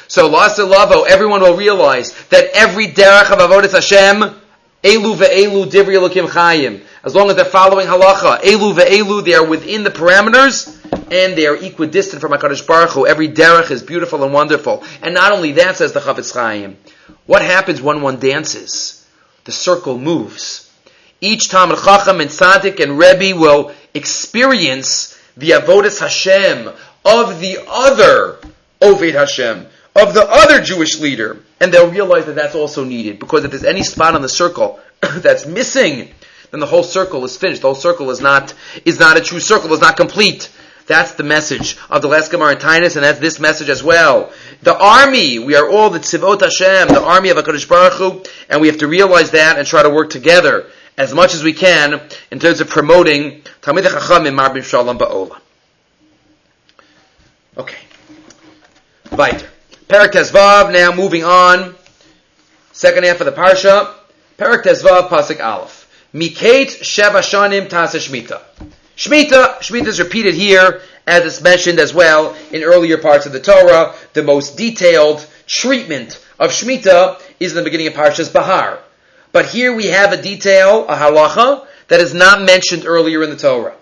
Speaker 1: So Lavo, everyone will realize that every derech of Avodah Hashem, Elu ve'elu divri elokim chayim. As long as they're following halacha, Elu ve'elu, they are within the parameters, and they are equidistant from HaKadosh Baruch Hu. Every derech is beautiful and wonderful. And not only that, says the Chafetz Chaim, what happens when one dances? The circle moves. Each Talmud Chacham and Tzaddik and Rebbe will experience the avodas Hashem of the other Oved Hashem, of the other Jewish leader, and they'll realize that that's also needed because if there's any spot on the circle that's missing, then the whole circle is finished. The whole circle is not is not a true circle. Is not complete. That's the message of the last Gemara in Taanis, and that's this message as well. The army, we are all the Tzivot Hashem, the army of HaKadosh Baruch Hu, and we have to realize that and try to work together as much as we can in terms of promoting Talmid Chachamim Marbim Shalom Ba'olam. Okay. Weiter. Perak Tezvav, now moving on. Second half of the Parsha. Perak Tezvav, Pasuk Aleph. Mikate Sheva Shanim Tasa Shmita. Shmita, Shmita is repeated here, as it's mentioned as well in earlier parts of the Torah. The most detailed treatment of Shmita is in the beginning of Parshas Bahar. But here we have a detail, a halacha, that is not mentioned earlier in the Torah.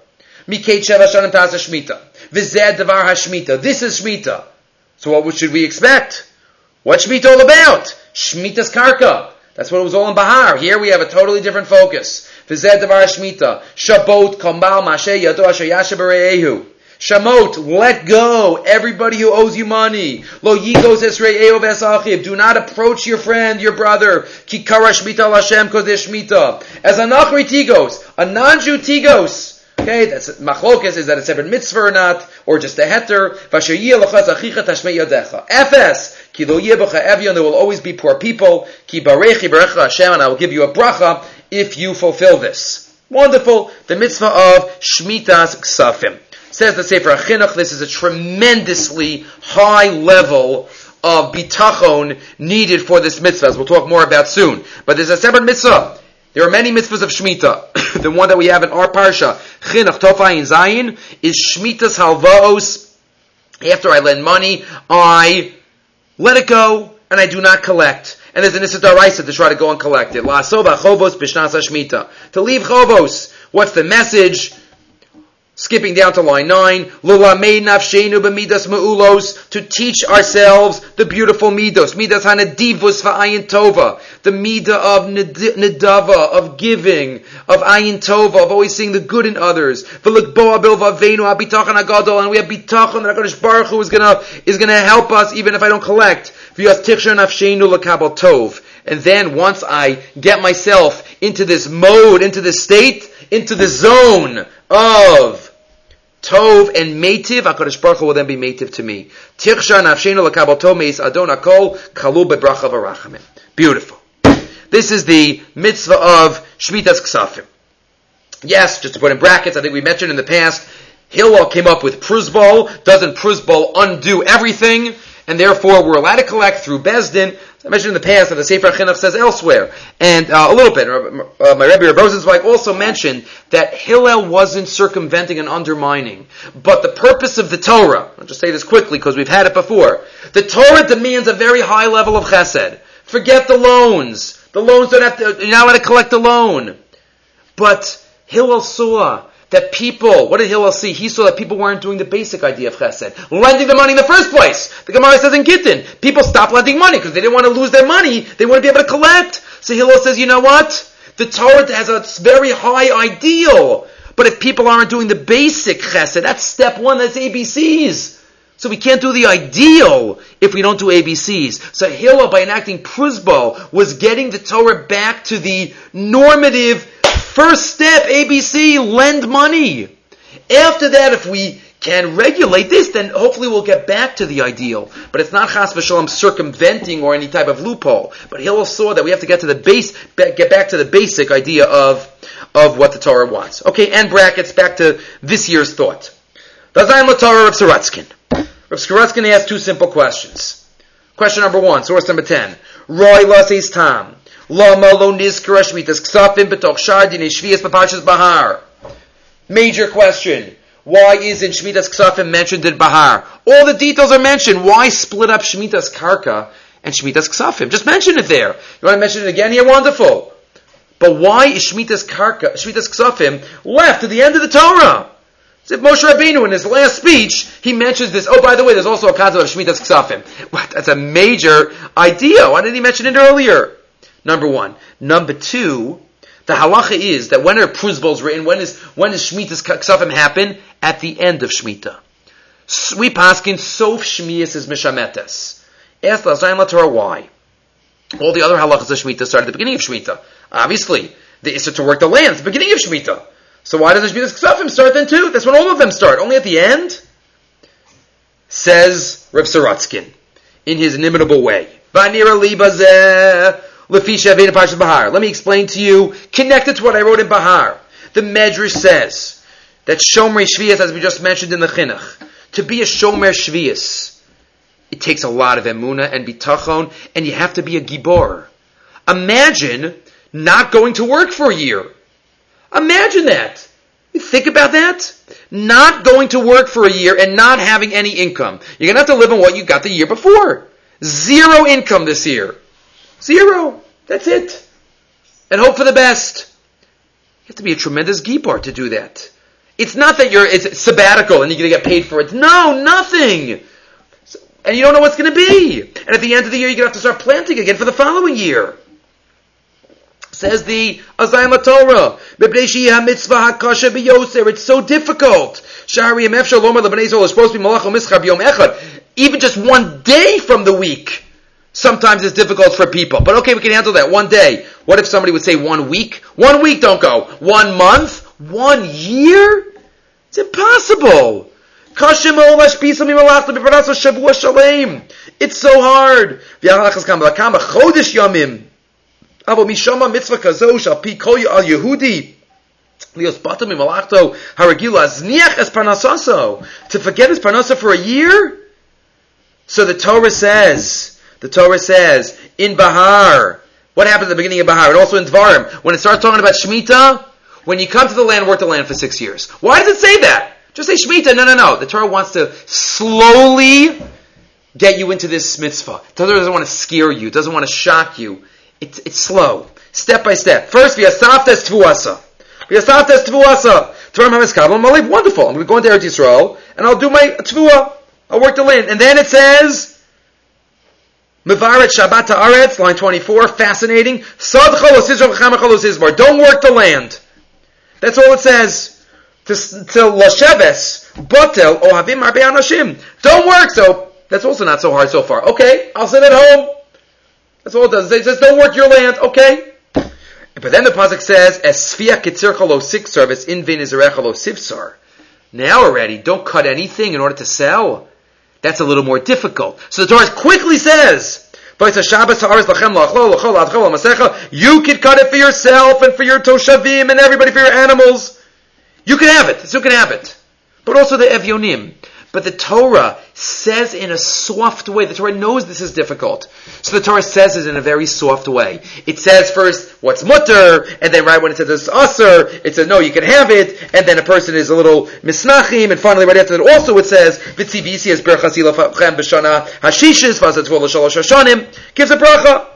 Speaker 1: Mikate Sheva Shanim Tasa Shmita. Vized Devar. This is Shmita. So what should we expect? What's Shmita all about? Shmita's Karka. That's what it was all in Bahar. Here we have a totally different focus. V'zed devar shmita. Shabot kambal mashe yato asher. Shamot, let go everybody who owes you money. Lo yigos esre'eo v'esachib. Do not approach your friend, your brother. Ki kara shmita l'Hashem because there's shmita. As a nachri tigos, a non-Jew tigos, Okay, that's machlokas is that it's ever mitzvah or not, or just a heter. Fs. Ki lo evyon. There will always be poor people. Ki barechi Hashem, and I will give you a bracha if you fulfill this. Wonderful. The mitzvah of shmitas ksafim. Says the Sefer HaChinuch, this is a tremendously high level of bitachon needed for this mitzvah, as we'll talk more about soon. But there's a separate mitzvah. There are many mitzvahs of Shemitah. the one that we have in our parsha, Chinuch Tofayin Zayin, is Shemitah's halvaos. After I lend money, I let it go and I do not collect. And there's an Issa to try to go and collect it. To leave chovos. What's the message? Skipping down to line 9, ma'ulos, to teach ourselves the beautiful midos, midas hanadivus va'ayin tova, the midah of nedava, of giving, of ayin tova, of always seeing the good in others, v'likboa bil v'avenu habitachon agadol, and we have bitachon that HaKadosh Baruch Hu is gonna, is gonna help us even if I don't collect, v'yas tichsher nafshenu l'kabal tov, and then once I get myself into this mode, into this state, into the zone of Tov and Meitiv, HaKadosh Baruch Hu will then be Meitiv to me. Tichsha nafshenu l'kabal meis adon akol kalu bebracha. Beautiful. This is the mitzvah of Shmitas Ksafim. Yes, just to put in brackets, I think we mentioned in the past, Hillel came up with Pruzbol. Doesn't Pruzbol undo everything? And therefore, we're allowed to collect through Beis Din. I mentioned in the past that the Sefer Chinuch says elsewhere. And uh, a little bit, uh, my Rebbe Rosenzweig also mentioned that Hillel wasn't circumventing and undermining. But the purpose of the Torah, I'll just say this quickly because we've had it before. The Torah demands a very high level of chesed. Forget the loans. The loans don't have to, you're not allowed to collect a loan. But Hillel saw that people, what did Hillel see? He saw that people weren't doing the basic idea of chesed, lending the money in the first place. The Gemara says in Gittin, people stopped lending money because they didn't want to lose their money. They want to be able to collect. So Hillel says, you know what? The Torah has a very high ideal. But if people aren't doing the basic chesed, that's step one, that's ABCs. So we can't do the ideal if we don't do ABCs. So Hillel, by enacting Pruzbol, was getting the Torah back to the normative First step, ABC, lend money. After that, if we can regulate this, then hopefully we'll get back to the ideal. But it's not chas v'shalom circumventing or any type of loophole. But Hillel saw that we have to get to the base, get back to the basic idea of, of what the Torah wants. Okay, and brackets, back to this year's thought. Dazayin Torah of Sorotzkin. Rav Sorotzkin asked two simple questions. Question number one, source number ten. Roy Lassie's Tam. Shmitas. Major question. Why isn't Shemitah's Ksafim mentioned in Bahar? All the details are mentioned. Why split up Shemitah's Karka and Shemitah's Ksafim? Just mention it there. You want to mention it again here? Wonderful. But why is Shemitah's Karka, Shemitah's Ksafim left at the end of the Torah? If Moshe Rabbeinu in his last speech, he mentions this. Oh, by the way, there's also a concept of Shemitah's Ksafim. What? That's a major idea. Why didn't he mention it earlier? Number one. Number two, the halacha is that when are pruzbos written, when is when does Shemitah's Ksafim happen? at the end of Shemitah. We paskin sof shmiyas is mishametes. Ask the Torah why. All the other halachas of Shemitah start at the beginning of Shemitah. Obviously, the Issa to work the land the beginning of Shemitah. So why does the Shemitah Ksafim start then too? That's when all of them start. Only at the end? Says Reb Sorotzkin in his inimitable way. Let me explain to you, connected to what I wrote in Bahar. The Medrash says that Shomer Shvias, as we just mentioned in the Chinuch, to be a Shomer Shvias, it takes a lot of emuna and bitachon, and you have to be a gibor. Imagine not going to work for a year. Imagine that. You think about that? Not going to work for a year and not having any income. You're going to have to live on what you got the year before. Zero income this year. Zero. That's it. And hope for the best. You have to be a tremendous gibor to do that. It's not that you're it's sabbatical and you're going to get paid for it. No, nothing. And you don't know what's going to be. And at the end of the year, you're going to have to start planting again for the following year. Says the Oznayim Torah, It's so difficult. Even just one day from the week sometimes it's difficult for people. But okay, we can handle that. One day. What if somebody would say one week? One week don't go. One month? One year? It's impossible. It's so hard. אבל משום המצווה כזו שעל פי כל על יהודי להיות בטם ממלאכתו הרגיל להזניח את פרנססו to forget his parnasa for a year? So the Torah says, the Torah says, in Bahar, what happened at the beginning of Bahar, and also in Dvarim, when it starts talking about Shemitah, when you come to the land, work the land for six years. Why does it say that? Just say Shemitah. No, no, no. The Torah wants to slowly get you into this mitzvah. The Torah doesn't want to scare you, doesn't want to shock you. It's, it's slow, step by step. First, v'yasaftes tvuasa. V'yasaftes tvuasa. Tvarim hamiskabel maliv. Wonderful. I'm going to go into Eretz Yisrael, and I'll do my tvua. I'll work the land. And then it says, Mevaret Shabbat Aretz, line 24, fascinating. Don't work the land. That's all it says. To, Lasheves, Botel, Ohavim Arbe Anashim. Don't work, so that's also not so hard so far. Okay, I'll sit at home. That's all it does. It says, don't work your land, okay? But then the pasuk says, "Esfia kitzir six service in vin sivsar." Now already, don't cut anything in order to sell. That's a little more difficult. So the Torah quickly says, "You could cut it for yourself and for your toshavim and everybody for your animals. You can have it. You can have it." But also the evyonim. But the Torah says in a soft way. The Torah knows this is difficult. So the Torah says it in a very soft way. It says first what's mutter, and then right when it says it's usr, it says no, you can have it, and then a person is a little misnachim, and finally right after that also it says fachem b'shana hashishis gives a bracha.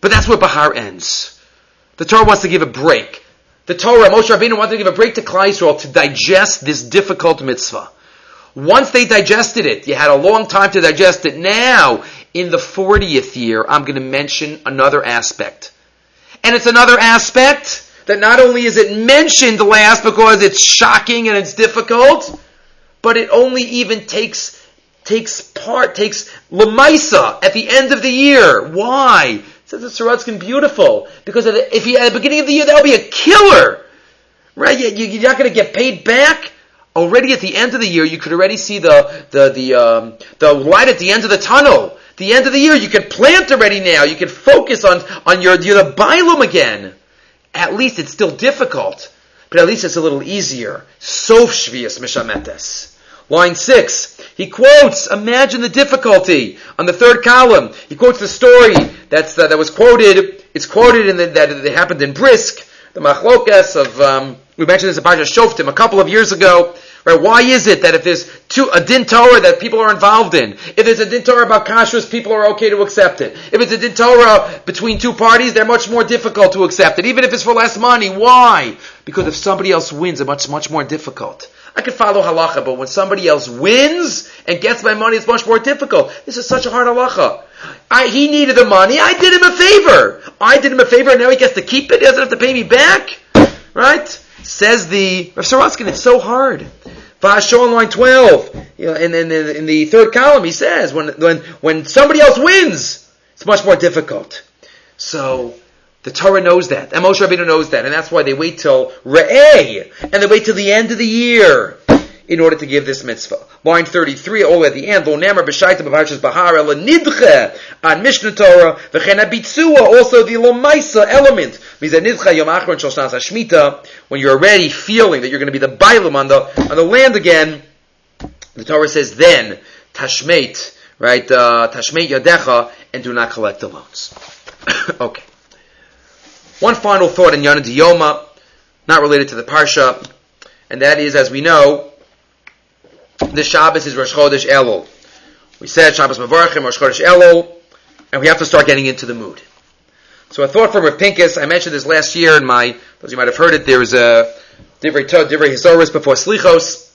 Speaker 1: But that's where Bahar ends. The Torah wants to give a break. The Torah, Moshe Rabbeinu wanted to give a break to Klal Yisrael to digest this difficult mitzvah. Once they digested it, you had a long time to digest it. Now, in the 40th year, I'm going to mention another aspect. And it's another aspect that not only is it mentioned last because it's shocking and it's difficult, but it only even takes takes part, takes lemaisa at the end of the year. Why? Says the Sorotzkin beautiful because if you at the beginning of the year that'll be a killer, right? You, you're not going to get paid back. Already at the end of the year, you could already see the the the um, the light at the end of the tunnel. The end of the year, you can plant already now. You can focus on on your your the bilum again. At least it's still difficult, but at least it's a little easier. Sof shvius mishametes. Line six, he quotes, imagine the difficulty on the third column. He quotes the story that's, uh, that was quoted, it's quoted in the, that it happened in Brisk, the machlokas of, um, we mentioned this in Parashat Shoftim a couple of years ago, right? Why is it that if there's two, a din Torah that people are involved in, if there's a din Torah about kashrus, people are okay to accept it. If it's a din Torah between two parties, they're much more difficult to accept it, even if it's for less money. Why? Because if somebody else wins, it's much, much more difficult. I could follow halacha, but when somebody else wins and gets my money, it's much more difficult. This is such a hard halacha. I, he needed the money. I did him a favor. I did him a favor, and now he gets to keep it. He doesn't have to pay me back, right? Says the Rav Sorotzkin, it's so hard. Vashon line 12, you know, in, in, in the third column, he says, when, when, when somebody else wins, it's much more difficult. So, the Torah knows that. And Moshe Rabbeinu knows that. And that's why they wait till Re'eh. And they wait till the end of the year in order to give this mitzvah. Line 33, all at the end, Lo Bahar Nidche on Mishnah Torah, V'chen HaBitzua, also the Lomaisa element. Shnas HaShmita, when you're already feeling that you're going to be the Bailam on the, on the land again, the Torah says then, Tashmeit, right, uh, Yadecha, and do not collect the loans. okay. One final thought in Yana Diyoma, not related to the Parsha, and that is, as we know, the Shabbos is Rosh Chodesh Elul. We said Shabbos Mavarchim, Rosh Chodesh Elul, and we have to start getting into the mood. So a thought from Rav Pinkus, I mentioned this last year in my, those you might have heard it, there was a Divrei Tod, Divrei Hisoris before Slichos.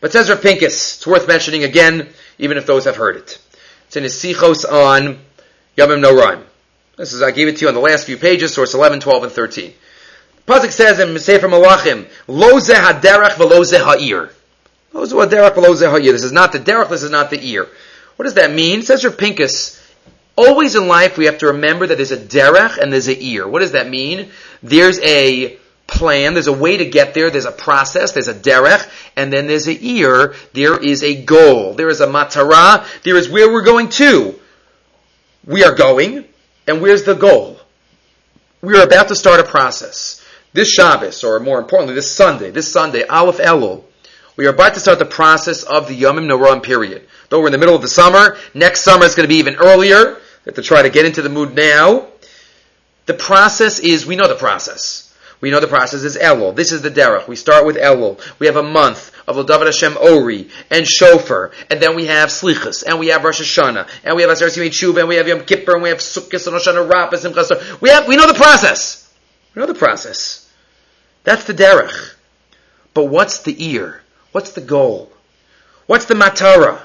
Speaker 1: But says Rav Pinkus, it's worth mentioning again, even if those have heard it. It's in his Sichos on Yomim Noraim. This is, I gave it to you on the last few pages, source 11, 12, and 13. Pasuk says in Sefer Malachim, Lo ze haderech v'lo ze ha'ir. This is not the derech, this is not the ear. What does that mean? Says Rav Pinkus, always in life we have to remember that there's a derech and there's a ear. What does that mean? There's a plan, there's a way to get there, there's a process, there's a derech, and then there's a ear, there is a goal, there is a matara, there is where we're going to. We are going, and where's the goal? We are about to start a process. This Shabbos, or more importantly, this Sunday, this Sunday, Aleph Elul, we are about to start the process of the Yomim Noram period. Though we're in the middle of the summer, next summer is going to be even earlier. We have to try to get into the mood now. The process is, we know the process. We know the process is Elul. This is the Derech. We start with Elul. We have a month of David Hashem Ori and Shofar, and then we have Slichas, and we have Rosh Hashanah, and we have Aseret Yimei and we have Yom Kippur, and we have Sukkot and Hoshana Rabbis and Chasar. We have, we know the process. We know the process. That's the Derech. But what's the ear? What's the goal? What's the matara?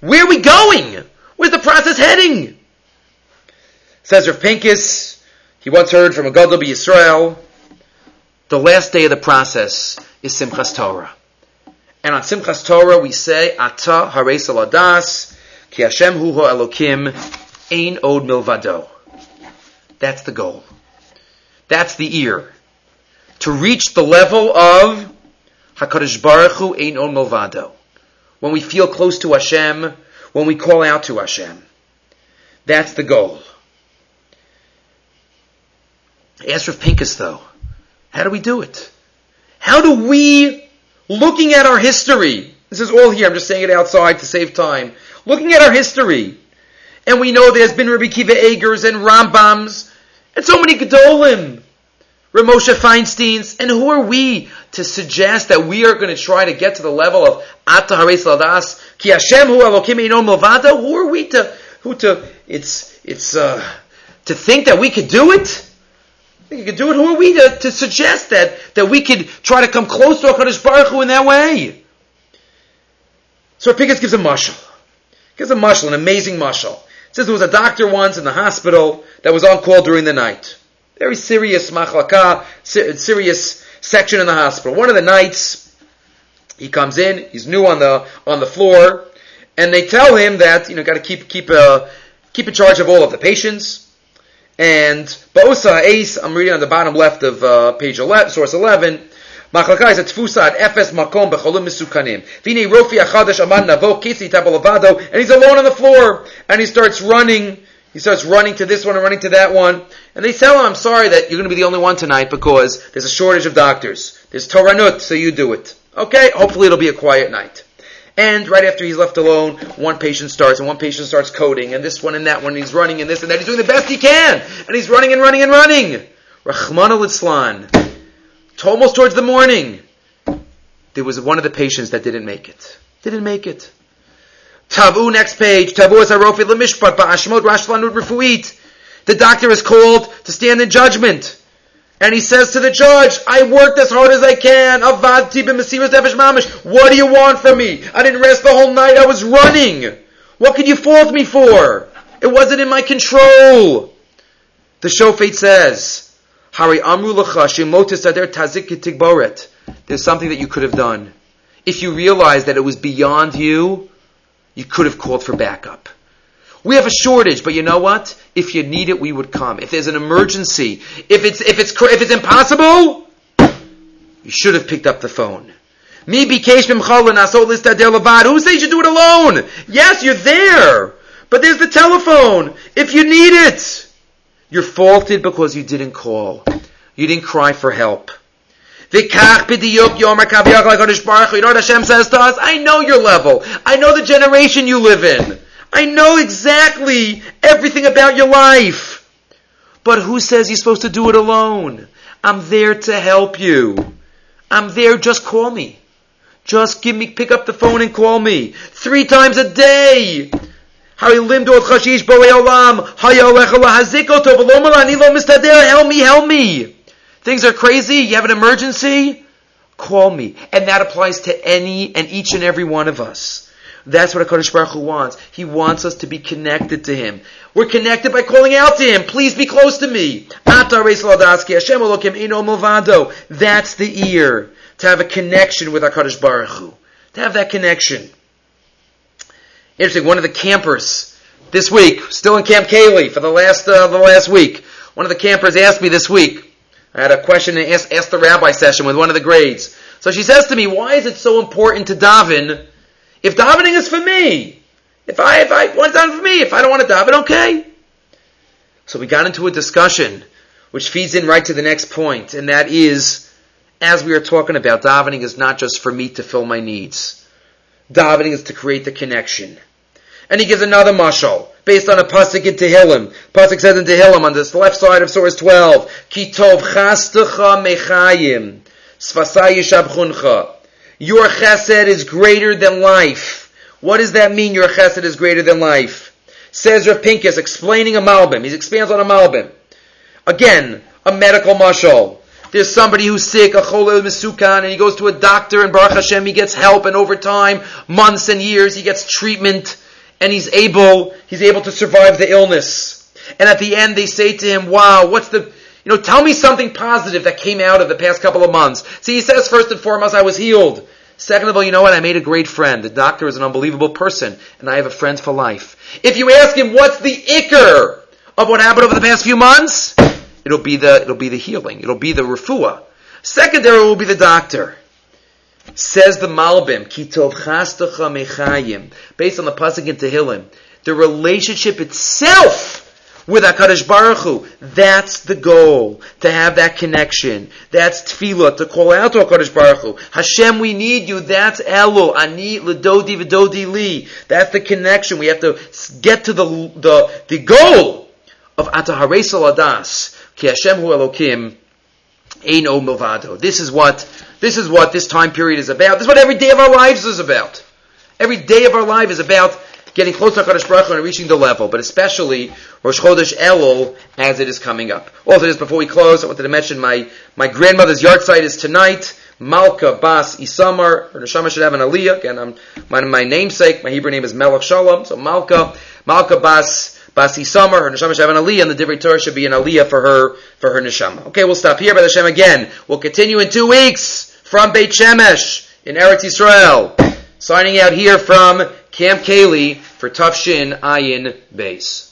Speaker 1: Where are we going? Where's the process heading? Says Rav Pinkus, he once heard from a Gadol Yisrael, the last day of the process is Simchas Torah. And on Simchas Torah we say, Ata Hare Saladas, Ki Hashem Hu Elokim, Ein Od Milvado. That's the goal. That's the ear. To reach the level of Hakadosh Baruch Hu Ein On. When we feel close to Hashem, when we call out to Hashem, that's the goal. Ask Rav Pinkus though, how do we do it? How do we, looking at our history, this is all here, I'm just saying it outside to save time, looking at our history, and we know there's been Rabbi Akiva Eigers and Rambams, and so many Gedolim, Ramosha Feinsteins, and who are we to suggest that we are going to try to get to the level of Hares Ladas, Ki Hashem Hu Elokim Einon Milvado? Who are we to, who to, it's, it's, uh, to think that we could do it? We could do it. Who are we to, to suggest that, that we could try to come close to HaKadosh Baruch Hu in that way? So Pinkus gives a mushal. Gives a mushal, an amazing mushal. It says there was a doctor once in the hospital that was on call during the night. Very serious machlaka, serious section in the hospital. One of the nights, he comes in, he's new on the, on the floor, and they tell him that, you know, gotta keep, keep, uh, keep in charge of all of the patients. And Ba'osa Ace, I'm reading on the bottom left of uh, page 11, source 11, מחלקה is a תפוסה עד אפס מקום בחולים מסוכנים. והנה רופי החדש עמד נבוא, כיסי לבדו, and he's alone on the floor, and he starts running, he starts running to this one and running to that one. And they tell him, I'm sorry that you're going to be the only one tonight because there's a shortage of doctors. There's Toranut, so you do it. Okay, hopefully it'll be a quiet night. And right after he's left alone, one patient starts, and one patient starts coding, and this one and that one, and he's running and this and that. He's doing the best he can, and he's running and running and running. Rahman al Almost towards the morning, there was one of the patients that didn't make it. Didn't make it. Tavu, next page. Tavu is harofi lemishpat ba'ashmod rashlanut refuit. The doctor is called to stand in judgment. And he says to the judge, I worked as hard as I can. Avadti b'mesiras nefesh mamish. What do you want from me? I didn't rest the whole night. I was running. What could you fault me for? It wasn't in my control. The shofet says, Hari amru tazik There's something that you could have done. If you realized that it was beyond you, you could have called for backup. We have a shortage, but you know what? If you need it, we would come. If there's an emergency, if it's if it's if it's impossible, you should have picked up the phone. Me bikesh Who says you do it alone? Yes, you're there, but there's the telephone. If you need it. You're faulted because you didn't call. You didn't cry for help. You know what Hashem says to us? I know your level. I know the generation you live in. I know exactly everything about your life. But who says you're supposed to do it alone? I'm there to help you. I'm there, just call me. Just give me, pick up the phone and call me. Three times a day. Help me, help me. Things are crazy. You have an emergency? Call me. And that applies to any and each and every one of us. That's what HaKadosh Baruch Hu wants. He wants us to be connected to Him. We're connected by calling out to Him. Please be close to me. That's the ear. To have a connection with HaKadosh Baruch Hu. To have that connection. Interesting. One of the campers this week, still in Camp Kaylie for the last uh, the last week. One of the campers asked me this week. I had a question and asked the rabbi session with one of the grades. So she says to me, "Why is it so important to daven? If davening is for me, if I if I want to daven for me, if I don't want to daven, okay." So we got into a discussion, which feeds in right to the next point, and that is, as we are talking about, davening is not just for me to fill my needs. Davening is to create the connection. And he gives another mashal based on a pasuk in Tehillim. Pasuk says in Tehillim on this left side of source 12, Kitov chastecha mechayim, svasai yishabchuncha. Your chesed is greater than life. What does that mean, your chesed is greater than life? Says Rav Pinkus, explaining a malbim. He expands on a malbim. Again, a medical mashal. There's somebody who's sick, a cholel misukan, and he goes to a doctor, and Baruch Hashem, he gets help, and over time, months and years, he gets treatment and he's able, he's able to survive the illness. And at the end they say to him, wow, what's the, you know, tell me something positive that came out of the past couple of months. See, he says first and foremost, I was healed. Second of all, you know what? I made a great friend. The doctor is an unbelievable person, and I have a friend for life. If you ask him what's the ikr of what happened over the past few months, it'll be the, it'll be the healing. It'll be the refuah. Secondary will be the doctor. Says the Malbim, Kitov chastacha mechayim, based on the pasuk in Tehillim, the relationship itself with Hakadosh Baruch Hu, that's the goal to have that connection. That's tefillah to call out to Hakadosh Baruch Hu. Hashem, we need you. That's Elo. Ani ledodi v'dodi li. That's the connection. We have to get to the the the goal of Ataharei Saladas. Ki Hashem Hu Elokim. Ein O. This is what this is what this time period is about. This is what every day of our lives is about. Every day of our life is about getting close to HaKadosh Baruch Hu and reaching the level, but especially Rosh Chodesh Elul as it is coming up. Also, just before we close, I wanted to mention my, my grandmother's yahrzeit is tonight. Malka Bas Isamar. Her neshama should have an aliyah. Again, I'm, my, my namesake, my Hebrew name is Melech Shalom. So Malka, Malka Bas Basi Summer, her neshama should have an aliyah, and the Divrei Torah should be an aliyah for her, for her neshama. Okay, we'll stop here by the Shem again. We'll continue in two weeks from Beit Shemesh in Eretz Yisrael. Signing out here from Camp Kaylie for Tufshin Ayin Base.